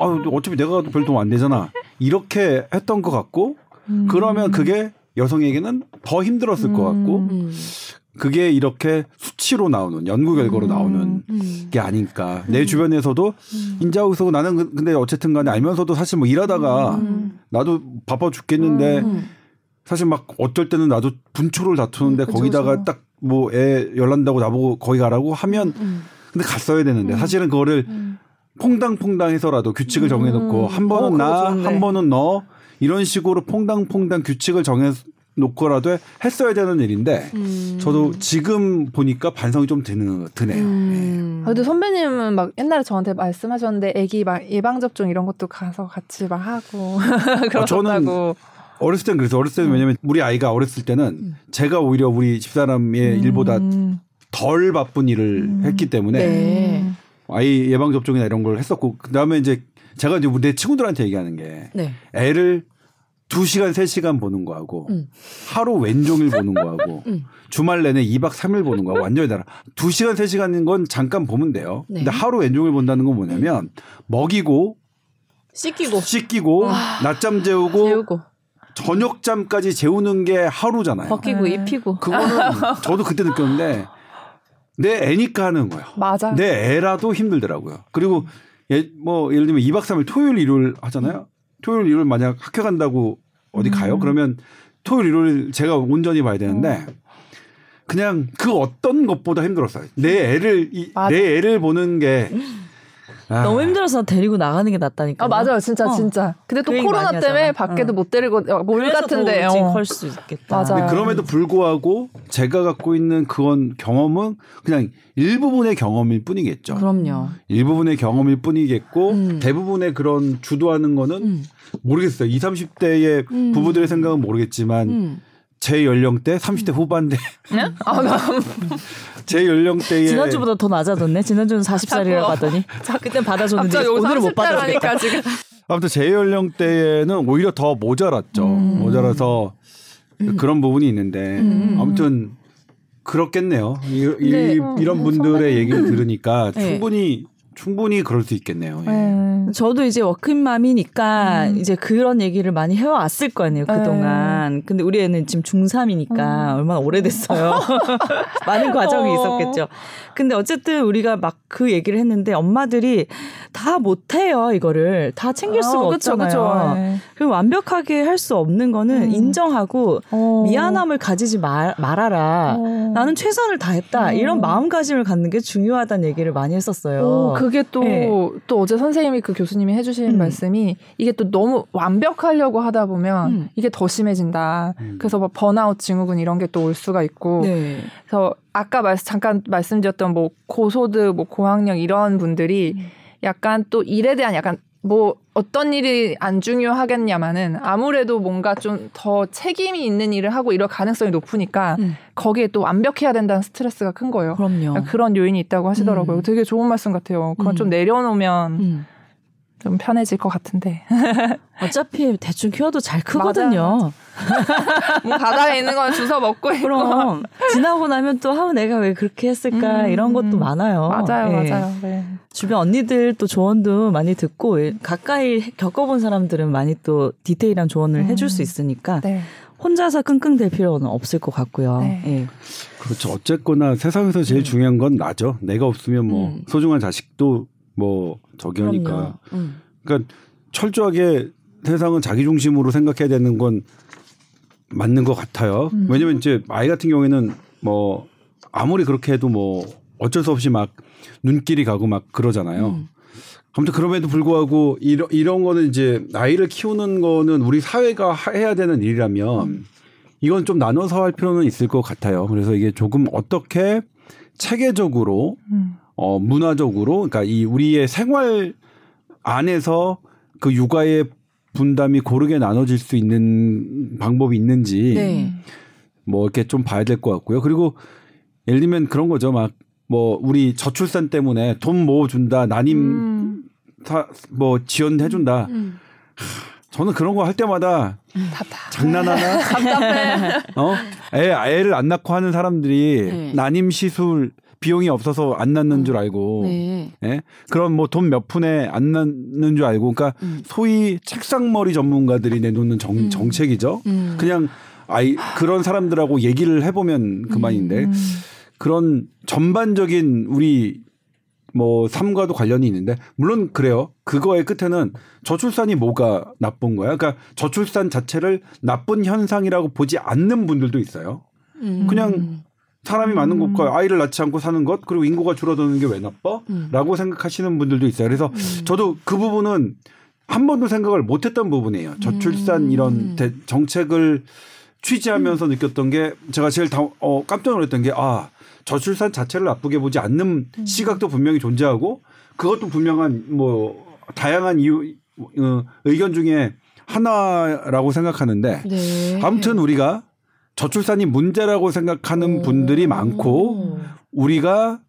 아, 어차피 내가 별 도움 안 되잖아. 이렇게 했던 것 같고 그러면 그게 여성에게는 더 힘들었을 것 같고 음. 그게 이렇게 수치로 나오는 연구 결과로 나오는 음. 게 아닐까. 내 주변에서도 인자하고 있고 나는 그- 근데 어쨌든 간에 알면서도 사실 뭐 일하다가 음. 나도 바빠 죽겠는데 음. 사실 막 어떨 때는 나도 분초를 다투는데 음, 거기다가. 딱 뭐 애 열난다고 나보고 거기 가라고 하면 음. 근데 갔어야 되는데 사실은 그거를 음. 퐁당퐁당해서라도 규칙을 정해놓고 한 번은 어, 나, 좋은데. 한 번은 너 이런 식으로 퐁당퐁당 규칙을 정해 놓고라도 했어야 되는 일인데 음. 저도 지금 보니까 반성이 좀 드는 드네요. 음. 아, 근데 선배님은 막 옛날에 저한테 말씀하셨는데 아기 막 예방 접종 이런 것도 가서 같이 막 하고 그러셨다고. 어렸을 땐 그래서 어렸을 때는 왜냐면 우리 아이가 어렸을 때는 제가 오히려 우리 집사람의 일보다 음. 덜 바쁜 일을 음. 했기 때문에 네. 음. 아이 예방 접종이나 이런 걸 했었고 그다음에 이제 제가 이제 내 친구들한테 얘기하는 게 네. 애를 두시간세시간 보는 거하고 음. 하루 왼종일 보는 거하고 음. 주말 내내 2박 3일 보는 거하고 완전히 달라. 두시간세시간인 건 잠깐 보면 돼요. 네. 근데 하루 왼종일 본다는 건 뭐냐면 먹이고 씻기고 씻기고 낮잠 재우고 재우고 저녁잠까지 재우는 게 하루잖아요. 벗기고 네. 입히고 그거는 저도 그때 느꼈는데 내 애니까 하는 거예요. 맞아. 내 애라도 힘들더라고요. 그리고 예, 뭐 예를 들면 2박 3일 토요일 일요일 하잖아요. 토요일 일요일 만약 학교 간다고 어디 가요? 음. 그러면 토요일 일요일 제가 온전히 봐야 되는데 그냥 그 어떤 것보다 힘들었어요. 내 애를 이. 내 애를 보는 게 아, 너무 힘들어서 데리고 나가는 게 낫다니까. 아 맞아요, 진짜 어. 진짜. 근데 또 그 코로나 때문에 하잖아. 밖에도 응. 못 데리고 어, 몰 같은데. 더 어. 컬수 있겠다. 맞아요. 근데 그럼에도 불구하고 제가 갖고 있는 그건 경험은 그냥 일부분의 경험일 뿐이겠죠. 그럼요. 일부분의 경험일 뿐이겠고 음. 대부분의 그런 주도하는 거는 음. 모르겠어요. 20, 30대의 음. 부부들의 생각은 모르겠지만 음. 제 연령대 30대 후반대 아, 나 제 연령대에 지난주보다 더 낮아졌네. 지난주는 40살이라고 하더니 그때 받아줬는데 오늘은 못 30대라니까 받아주겠다. 지금. 아무튼 제 연령대에는 오히려 더 모자랐죠. 음. 모자라서 그런 부분이 있는데 음. 아무튼 그렇겠네요. 이, 이, 어, 이런 어, 분들의. 얘기를 들으니까 네. 충분히 충분히 그럴 수 있겠네요. 예. 네. 저도 이제 워크맘이니까 음. 이제 그런 얘기를 많이 해왔을 거 아니에요 그동안. 근데 우리 애는 지금 중3이니까 얼마나 오래됐어요. 많은 과정이 어. 있었겠죠. 근데 어쨌든 우리가 막 그 얘기를 했는데 엄마들이 다 못해요 이거를 다 챙길 수가 어, 그쵸, 없잖아요. 그쵸. 네. 그리고 완벽하게 할 수 없는 거는 음. 인정하고 어. 미안함을 가지지 말, 말아라. 어. 나는 최선을 다했다. 어. 이런 마음가짐을 갖는 게 중요하다는 얘기를 많이 했었어요. 오, 그게 또, 네. 또 어제 선생님이 그 교수님이 해주신 음. 말씀이 이게 또 너무 완벽하려고 하다 보면 음. 이게 더 심해진다. 음. 그래서 뭐 번아웃 증후군 이런 게 또 올 수가 있고. 네. 그래서 아까 말, 잠깐 말씀드렸던 뭐 고소득, 뭐 고학력 이런 분들이 음. 약간 또 일에 대한 약간 뭐 어떤 일이 안 중요하겠냐마는 아무래도 뭔가 좀 더 책임이 있는 일을 하고 이럴 가능성이 높으니까 음. 거기에 또 완벽해야 된다는 스트레스가 큰 거예요. 그럼요. 약간 그런 요인이 있다고 하시더라고요. 음. 되게 좋은 말씀 같아요. 그건 음. 좀 내려놓으면 음. 좀 편해질 것 같은데. 어차피 대충 키워도 잘 크거든요. 뭐 바닥에 있는 건 주워 먹고 있고. 그럼 지나고 나면 또 하우 내가 왜 그렇게 했을까 음, 이런 것도 음. 많아요. 맞아요, 예. 맞아요. 네. 주변 언니들 또 조언도 많이 듣고 예, 가까이 겪어본 사람들은 많이 또 디테일한 조언을 음. 해줄 수 있으니까 네. 혼자서 끙끙 댈 필요는 없을 것 같고요. 네. 예. 그렇죠. 어쨌거나 세상에서 제일 중요한 건 나죠. 내가 없으면 뭐 음. 소중한 자식도 뭐 저기. 하니까. 음. 그러니까 철저하게 세상은 자기 중심으로 생각해야 되는 건 맞는 것 같아요. 음. 왜냐면 이제 아이 같은 경우에는 뭐 아무리 그렇게 해도 뭐 어쩔 수 없이 막 눈길이 가고 막 그러잖아요. 음. 아무튼 그럼에도 불구하고 이런 이런 거는 이제 아이를 키우는 거는 우리 사회가 하- 해야 되는 일이라면 이건 좀 나눠서 할 필요는 있을 것 같아요. 그래서 이게 조금 어떻게 체계적으로 음. 어 문화적으로 그러니까 이 우리의 생활 안에서 그 육아의 분담이 고르게 나눠질 수 있는 방법이 있는지 네. 뭐 이렇게 좀 봐야 될 것 같고요. 그리고 예를 들면 그런 거죠. 막 뭐 우리 저출산 때문에 돈 모아준다, 난임 음. 사, 뭐 지원해준다. 음. 저는 그런 거 할 때마다 답답. 장난하나? 어? 애, 애를 안 낳고 하는 사람들이 네. 난임 시술 비용이 없어서 안 낳는 줄 알고 네. 예? 그런 뭐 돈 몇 푼에 안 낳는 줄 알고 그러니까 음. 소위 책상머리 전문가들이 내놓는 정, 음. 정책이죠. 음. 그냥 아이 그런 사람들하고 얘기를 해보면 그만인데 음. 그런 전반적인 우리 뭐 삶과도 관련이 있는데 물론 그래요. 그거의 끝에는 저출산이 뭐가 나쁜 거야? 그러니까 저출산 자체를 나쁜 현상이라고 보지 않는 분들도 있어요. 음. 그냥 사람이 많은 음. 것과 아이를 낳지 않고 사는 것 그리고 인구가 줄어드는 게 왜 나빠? 음. 라고 생각하시는 분들도 있어요. 그래서 음. 저도 그 부분은 한 번도 생각을 못했던 부분이에요. 저출산 음. 이런 대- 정책을 취재하면서 느꼈던 게 제가 제일 다, 어, 깜짝 놀랐던 게 아, 저출산 자체를 나쁘게 보지 않는 음. 시각도 분명히 존재하고 그것도 분명한 뭐 다양한 이유 어, 의견 중에 하나라고 생각하는데 네. 아무튼 우리가 저출산이 문제라고 생각하는 분들이 많고 우리가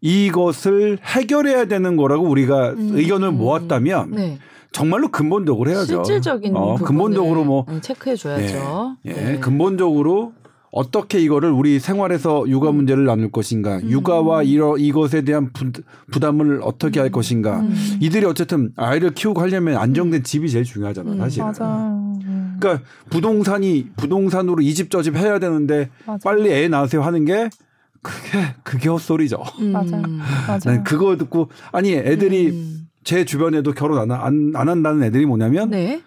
이것을 해결해야 되는 거라고 우리가 음. 의견을 모았다면 네. 정말로 근본적으로 해야죠. 실질적인 어, 근본적으로 뭐 체크해 줘야죠. 예, 네. 근본적으로 어떻게 이거를 우리 생활에서 육아 음. 문제를 나눌 것인가, 육아와 이러, 이것에 대한 부, 부담을 어떻게 할 것인가. 음. 이들이 어쨌든 아이를 키우고 하려면 안정된 집이 제일 중요하잖아, 음, 사실. 맞아. 음. 그러니까 부동산이 부동산으로 이 집저집 해야 되는데 맞아. 빨리 애 낳으세요 하는 게 그게 그게 헛소리죠. 음. 맞아. 맞아. 난 그거 듣고 아니 애들이 음. 제 주변에도 결혼 안, 하- 안, 안 한다는 애들이 뭐냐면 네.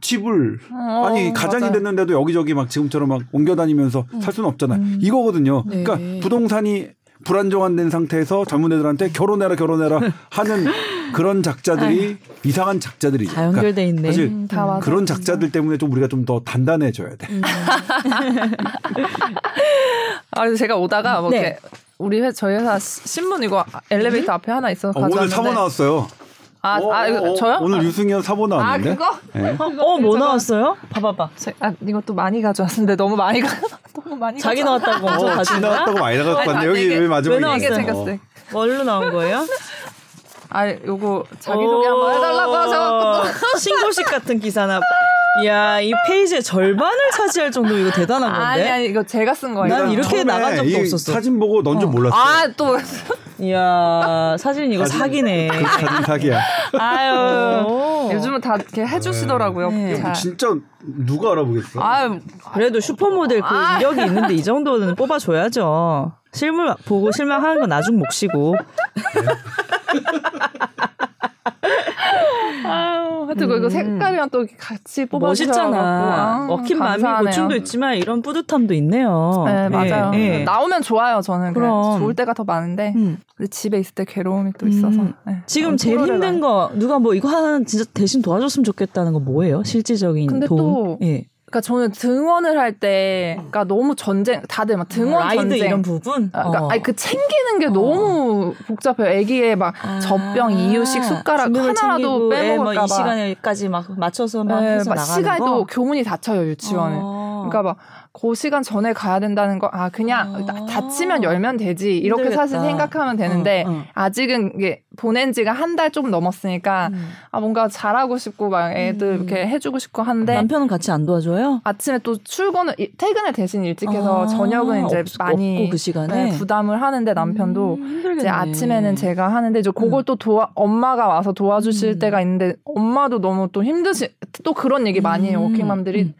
집을 어, 아니 가장이 맞아요. 됐는데도 여기저기 막 지금처럼 막 옮겨 다니면서 살 수는 없잖아요. 음. 이거거든요. 네. 그러니까 부동산이 불안정한 된 상태에서 젊은 애들한테 결혼해라 결혼해라 하는 그런 작자들이 이상한 작자들이죠. 다 연결돼 있네. 사실 음, 다. 그런 작자들 때문에 좀 우리가 좀 더 단단해져야 돼. 음. 아, 제가 오다가 뭐 네. 이렇게 우리 회, 저희 회사 시- 신문 이거 엘리베이터 앞에 하나 있어 어, 가져왔는데 오늘 사보 나왔어요. 아, 어, 아 이거 어, 어, 저요? 오늘 아, 유승현 사보 아 나왔는데. 그거? 예. 어, 뭐 나왔어요? 봐봐봐. 제- 아 이것도 많이 가져왔는데 너무 많이 가 너무 많이 자기 가져왔- 나왔다고 어, 거야? 나왔다고 많이 왔네. 여기 여기 마지막에. 왜 나왔어요? 생겼어요. 뭘로 나온 거예요? 아 요거 자기 소개 한번 해달라고 오, 신고식 같은 기사나 야, 이 페이지의 절반을 차지할 정도 이거 대단한 건데. 아니 아니 이거 제가 쓴 거예요. 난 이렇게 나간 적도 이 없었어. 사진 보고 넌줄 몰랐어. 아 또 이야, 사진 이거 사진- 사기네. 그 사진 사기야. 아유. 요즘은 다 이렇게 해주시더라고요. 네. 잘. 진짜 누가 알아보겠어? 아유 그래도 슈퍼모델 그 아. 이력이 있는데 이 정도는 뽑아줘야죠. 실물 보고 실망하는 건 나중 몫이고. 아유 하여튼 이거 색깔이랑 또 같이 뽑아주셔서 멋있잖아. 먹힌 마음이 고충도 있지만 이런 뿌듯함도 있네요. 네 맞아요. 예, 예. 나오면 좋아요 저는. 그럼. 좋을 때가 더 많은데 음. 집에 있을 때 괴로움이 또 있어서. 음. 네. 지금 어, 제일 힘든. 거 누가 뭐 이거 하나 진짜 대신 도와줬으면 좋겠다는 거 뭐예요? 실질적인 근데 도움. 또 예. 그러니까 저는 등원을 할 때가 너무 전쟁 다들 막 등원 라이드 전쟁 이런 부분. 아, 그러니까 어. 아니 그 챙기는 게 너무 복잡해요. 애기의 막 아. 젖병, 이유식, 숟가락 하나라도 챙기고 애 빼먹을까 뭐이 봐. 시간에까지 막 맞춰서 막 네, 막. 또 교문이 닫혀요 유치원은. 어. 그러니까 막 그 시간 전에 가야 된다는 거, 아, 그냥 어. 다- 닫히면 열면 되지. 이렇게 힘들겠다. 사실 생각하면 되는데, 어, 어. 아직은 이게 보낸 지가 한 달 좀 넘었으니까, 음. 아, 뭔가 잘하고 싶고, 막 애들 음. 이렇게 해주고 싶고 한데, 남편은 같이 안 도와줘요? 아침에 또 출근을, 이- 퇴근을 대신 일찍 해서 아, 저녁은 이제 없- 많이 그 시간에 네, 부담을 하는데 남편도 음. 이제 아침에는 제가 하는데 이제 그걸 또 도와 엄마가 와서 도와주실 음. 때가 있는데 엄마도 너무 또 힘드시 또 그런 얘기 많이 해요 음. 워킹맘들이 음.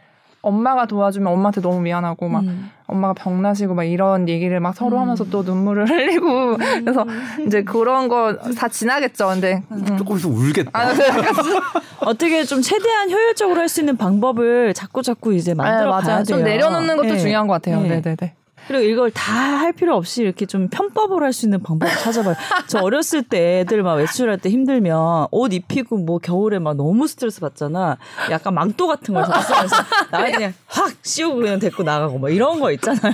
엄마가 도와주면 엄마한테 너무 미안하고 막 음. 엄마가 병나시고 막 이런 얘기를 막 서로 음. 하면서 또 눈물을 흘리고 그래서 이제 그런 거 다 지나겠죠 근데 음. 조금 있으면 울겠다. 아, 그 약간 어떻게 좀 최대한 효율적으로 할 수 있는 방법을 자꾸 자꾸 이제 만들어 네, 가야 맞아요 돼요. 좀 내려놓는 것도 네. 중요한 것 같아요 네. 네네네 그리고 이걸 다 할 필요 없이 이렇게 좀 편법을 할수 있는 방법을 찾아봐요. 저 어렸을 때 애들 막 외출할 때 힘들면 옷 입히고 뭐 겨울에 막 너무 스트레스 받잖아. 약간 망토 같은 걸 샀으면서 나 그냥 확 씌우고 그냥 데리고 나가고 뭐 이런 거 있잖아요.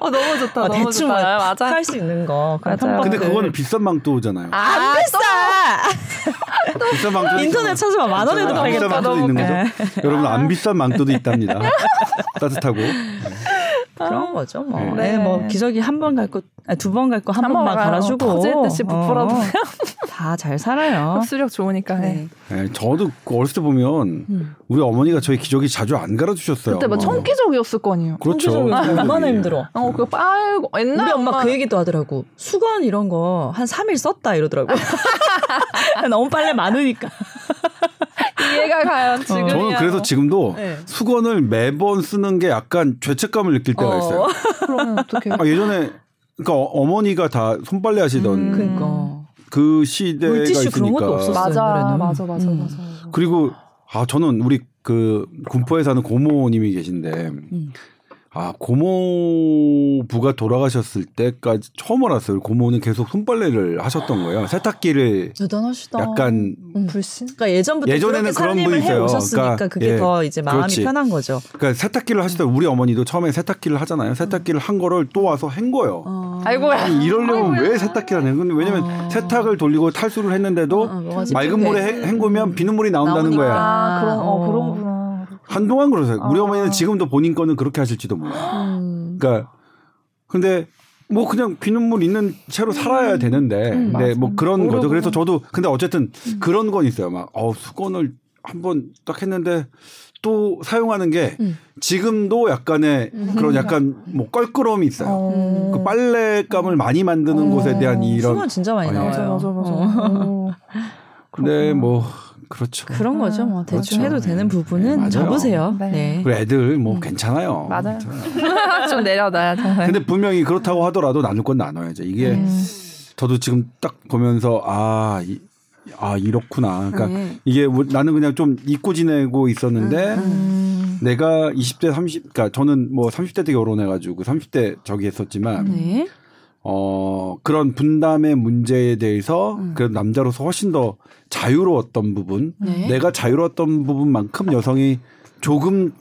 어 너무 좋다 어, 너무 대충 좋다 맞아 할 수 있는 거. 편법들. 근데 그거는 비싼 망토잖아요. 아, 비싸. 비싼 망토 인터넷 찾아봐 만 원에도 안 비싼 팔겠다. 망토도 있는 거죠. 여러분 안 비싼 망토도 있답니다. 따뜻하고. 그런 거죠. 뭐. 네. 네. 뭐 기저귀 한 번갈 거, 두번갈거한한 번만 번 갈아주고 퍼질 듯이 부풀어 보세요. 다잘 살아요. 흡수력 좋으니까 네. 네, 저도 그 어렸을 때 보면 음. 우리 어머니가 저희 기저귀 자주 안 갈아주셨어요. 그때 뭐 청기족이었을 거 아니에요 그렇죠. 그런 얼마나 분들이. 힘들어. 어, 그거 빨고 옛날 우리 엄마 그 얘기도 하더라고. 수건 이런 거 한 3일 썼다 이러더라고. 너무 빨래 많으니까. 이해가 가요. 지금 저는 그래서 지금도 네. 수건을 매번 쓰는 게 약간 죄책감을 느낄 때가 어. 있어요. 그러면 어떻게? 아, 예전에 그러니까 어- 어머니가 다 손빨래 하시던 음. 그러니까. 그 시대가 물티슈 있으니까. 그런 것도 없었어요. 맞아. 맞아, 맞아, 음. 맞아. 그리고 아 저는 우리 그 군포에 사는 고모님이 계신데 음. 아 고모부가 돌아가셨을 때까지 처음 알았어요. 고모는 계속 손빨래를 하셨던 거예요. 세탁기를 대단하시다. 약간 불신? 그러니까 예전부터 예전에는 그런 분이 있어요. 해 오셨으니까 그러니까, 그게 예. 더 이제 마음이 그렇지. 편한 거죠. 그러니까 세탁기를 하시다 우리 어머니도 처음에 세탁기를 하잖아요. 세탁기를 한 거를 또 와서 한 거예요. 어. 아이고야. 아니 이러려면 왜 세탁기를 하냐? 근데 왜냐면 어. 세탁을 돌리고 탈수를 했는데도 어, 어, 맑은 물에 해- 헹구면 비눗물이 나온다는 나오니까. 거예요. 아, 그런, 어, 어. 그런구나. 한동안 그러세요. 우리 아. 어머니는 지금도 본인 거는 그렇게 하실지도 몰라요. 음. 그러니까 근데 뭐 그냥 비눗물 있는 채로 살아야 되는데 음, 근데 맞아. 뭐 그런 거죠. 그래서 저도 근데 어쨌든 그런 건 있어요. 막 어, 수건을 한번 딱 했는데 또 사용하는 게 음. 지금도 약간의 그런 약간 뭐 껄끄러움이 있어요. 어. 그 빨래감을 많이 만드는 어. 곳에 대한 이런 수건 진짜 많이 아니, 나와요. 맞아, 맞아, 맞아. 어. 어. 근데. 뭐 그렇죠. 그런 거죠. 뭐 대충 그렇죠. 해도 되는 네, 부분은 맞아요. 접으세요. 네. 네. 그리고 애들 뭐 음. 괜찮아요. 맞아요. 괜찮아요. 좀 내려놔야 돼. 근데 분명히 그렇다고 하더라도 나눌 건 나눠야죠. 이게 음. 저도 지금 딱 보면서 아, 이, 아 이렇구나. 그러니까 네. 이게 뭐 나는 그냥 좀 잊고 지내고 있었는데 음. 내가 20대 30 그러니까 저는 뭐 30대 때 결혼해 가지고 30대 저기 했었지만 네. 어 그런 분담의 문제에 대해서 음. 그 남자로서 훨씬 더 자유로웠던 부분, 네. 내가 자유로웠던 부분만큼 여성이 조금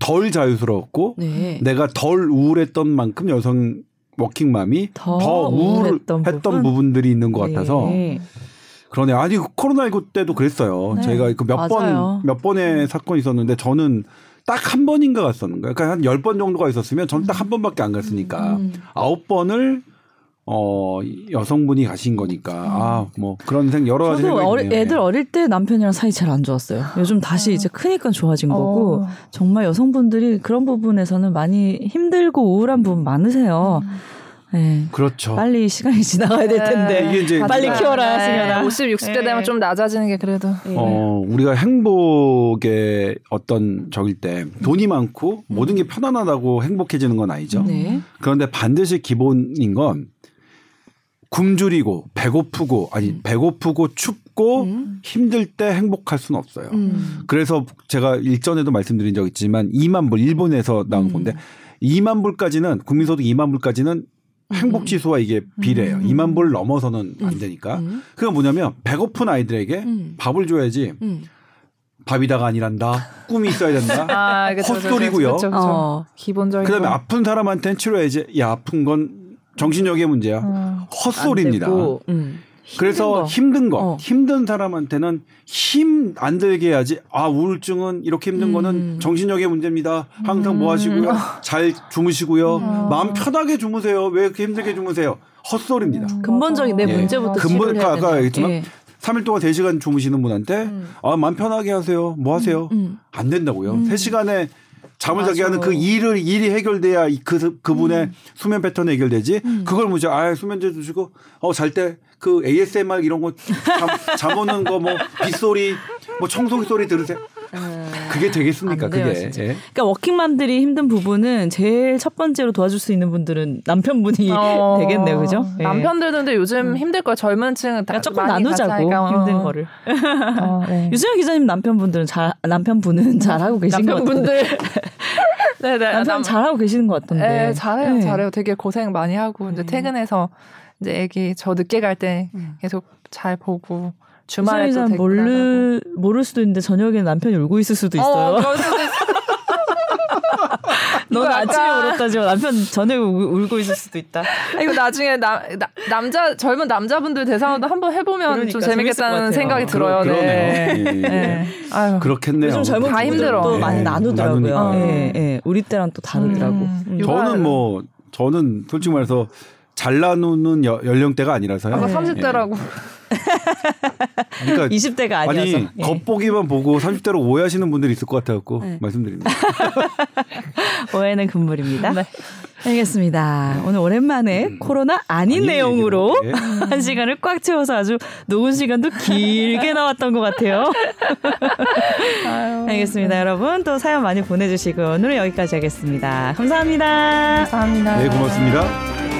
덜 자유스러웠고 네. 내가 덜 우울했던 만큼 여성 워킹맘이 더 더, 우울했던 부분? 부분? 들이 있는 것 같아서 네. 그러네. 아니 그 코로나19 때도 그랬어요. 네. 제가 그 몇 번. 몇 번의 사건이 있었는데 저는 딱 한 번인가 갔었는 거예요. 그러니까 한 열 번 정도가 있었으면 저는 딱 한 번밖에 안 갔으니까 음. 아홉 번을 어 여성분이 가신 거니까 아 뭐 그런 생 여러 가지 저도 어리. 애들 어릴 때 남편이랑 사이 잘 안 좋았어요. 요즘 다시 이제 크니까 좋아진 거고 어. 정말 여성분들이 그런 부분에서는 많이 힘들고 우울한 부분 많으세요. 네. 그렇죠. 빨리 시간이 지나가야 될 텐데 이게 이제 빨리 키워라 하시면 50, 60대 네. 되면 좀 낮아지는 게 그래도. 어, 우리가 행복의 어떤 적일 때 돈이 많고 모든 게 편안하다고 행복해지는 건 아니죠. 네. 그런데 반드시 기본인 건 굶주리고 배고프고 아니 배고프고 춥고 음. 힘들 때 행복할 수는 없어요. 음. 그래서 제가 일전에도 말씀드린 적 있지만 2만 불 일본에서 나온 음. 건데 2만 불까지는 국민소득 2만 불까지는 행복 지수와 이게 비례해요. 2만 불 넘어서는 안 되니까. 음. 그건 뭐냐면 배고픈 아이들에게 음. 밥을 줘야지 음. 밥이다가 아니란다. 꿈이 있어야 된다. 아, 그쵸, 그쵸, 헛소리고요. 그쵸, 그쵸. 어. 기본적인. 그다음에 거. 아픈 사람한테는 치료해야지. 야 아픈 건 정신력의 문제야. 어. 헛소리입니다. 되고, 음. 그래서 힘든 거. 힘든 거, 어. 힘든 사람한테는 힘 안 들게 해야지. 아 우울증은 이렇게 힘든 음. 거는 정신력의 문제입니다. 항상 뭐 하시고요, 잘 주무시고요, 마음 편하게 주무세요. 왜 이렇게 힘들게 주무세요? 헛소리입니다. 근본적인 내 예. 문제부터 근본 치료를 해야 아까 된다. 얘기했지만 예. 3일 동안 3시간 주무시는 분한테 아 마음 편하게 하세요. 뭐 하세요? 음. 안 된다고요. 3시간에 잠을 자게 하는 그. 일을 일이 해결돼야 이그 그분의 음. 수면 패턴이 해결되지. 그걸 뭐죠? 아 수면제 주시고 어 잘 때 그 ASMR 이런 거잠 오는 거 뭐 빗소리 뭐 청소기 소리 들으세요. 그게 되겠습니까? 안 돼요, 그게. 진짜. 예. 그러니까 워킹맘들이 힘든 부분은 제일 첫 번째로 도와줄 수 있는 분들은 남편분이 어. 되겠네요, 그죠? 예. 남편들도 근데 요즘 힘들 거야. 젊은 층은 다 그러니까 조금 나누자고 어. 힘든 거를. 어, 네. 유승현 기자님 남편분들은 잘 남편분은 잘 하고 계신 것 같은데. 남편분들. 네네. 남편 남- 잘 하고 계시는 것 같던데. 네, 잘해요, 네. 잘해요. 되게 고생 많이 하고 이제 퇴근해서 이제 애기 저 늦게 갈때 음. 계속 잘 보고 주말에 데리고 모르 모를 수도 있는데 저녁에 남편이 울고 있을 수도 있어요. 어, 그럴 수도 있- 넌 이거 아침에 울었다지만 남편 저녁에 울- 울고 있을 수도 있다. 아, 이거 나중에 나, 나- 남자 젊은 남자분들 대상으로도 한번 해보면 그러니까, 좀 재밌겠다는. 생각이 그러- 들어요. 그러네요. 네. 예, 예. 네. 아유. 그렇겠네요. 요즘 젊은 다 힘들어. 또 많이 예, 나누더라고요. 예, 예. 우리 때랑 또 다르더라고. 음. 음. 저는 뭐 저는 솔직히 말해서 잘 나누는 여- 연령대가 아니라서요. 아까 네. 30대라고. 그러니까 20대가 아니어서. 아니 예. 겉보기만 보고 30대로 오해하시는 분들이 있을 것 같아갖고 네. 말씀드립니다. 오해는 금물입니다. 알겠습니다. 오늘 오랜만에 코로나 아닌 아닌 내용으로 예. 한 시간을 꽉 채워서 아주 녹은 시간도 길게 나왔던 것 같아요. 알겠습니다. 여러분 또 사연 많이 보내주시고 오늘은 여기까지 하겠습니다. 감사합니다. 감사합니다. 네, 고맙습니다.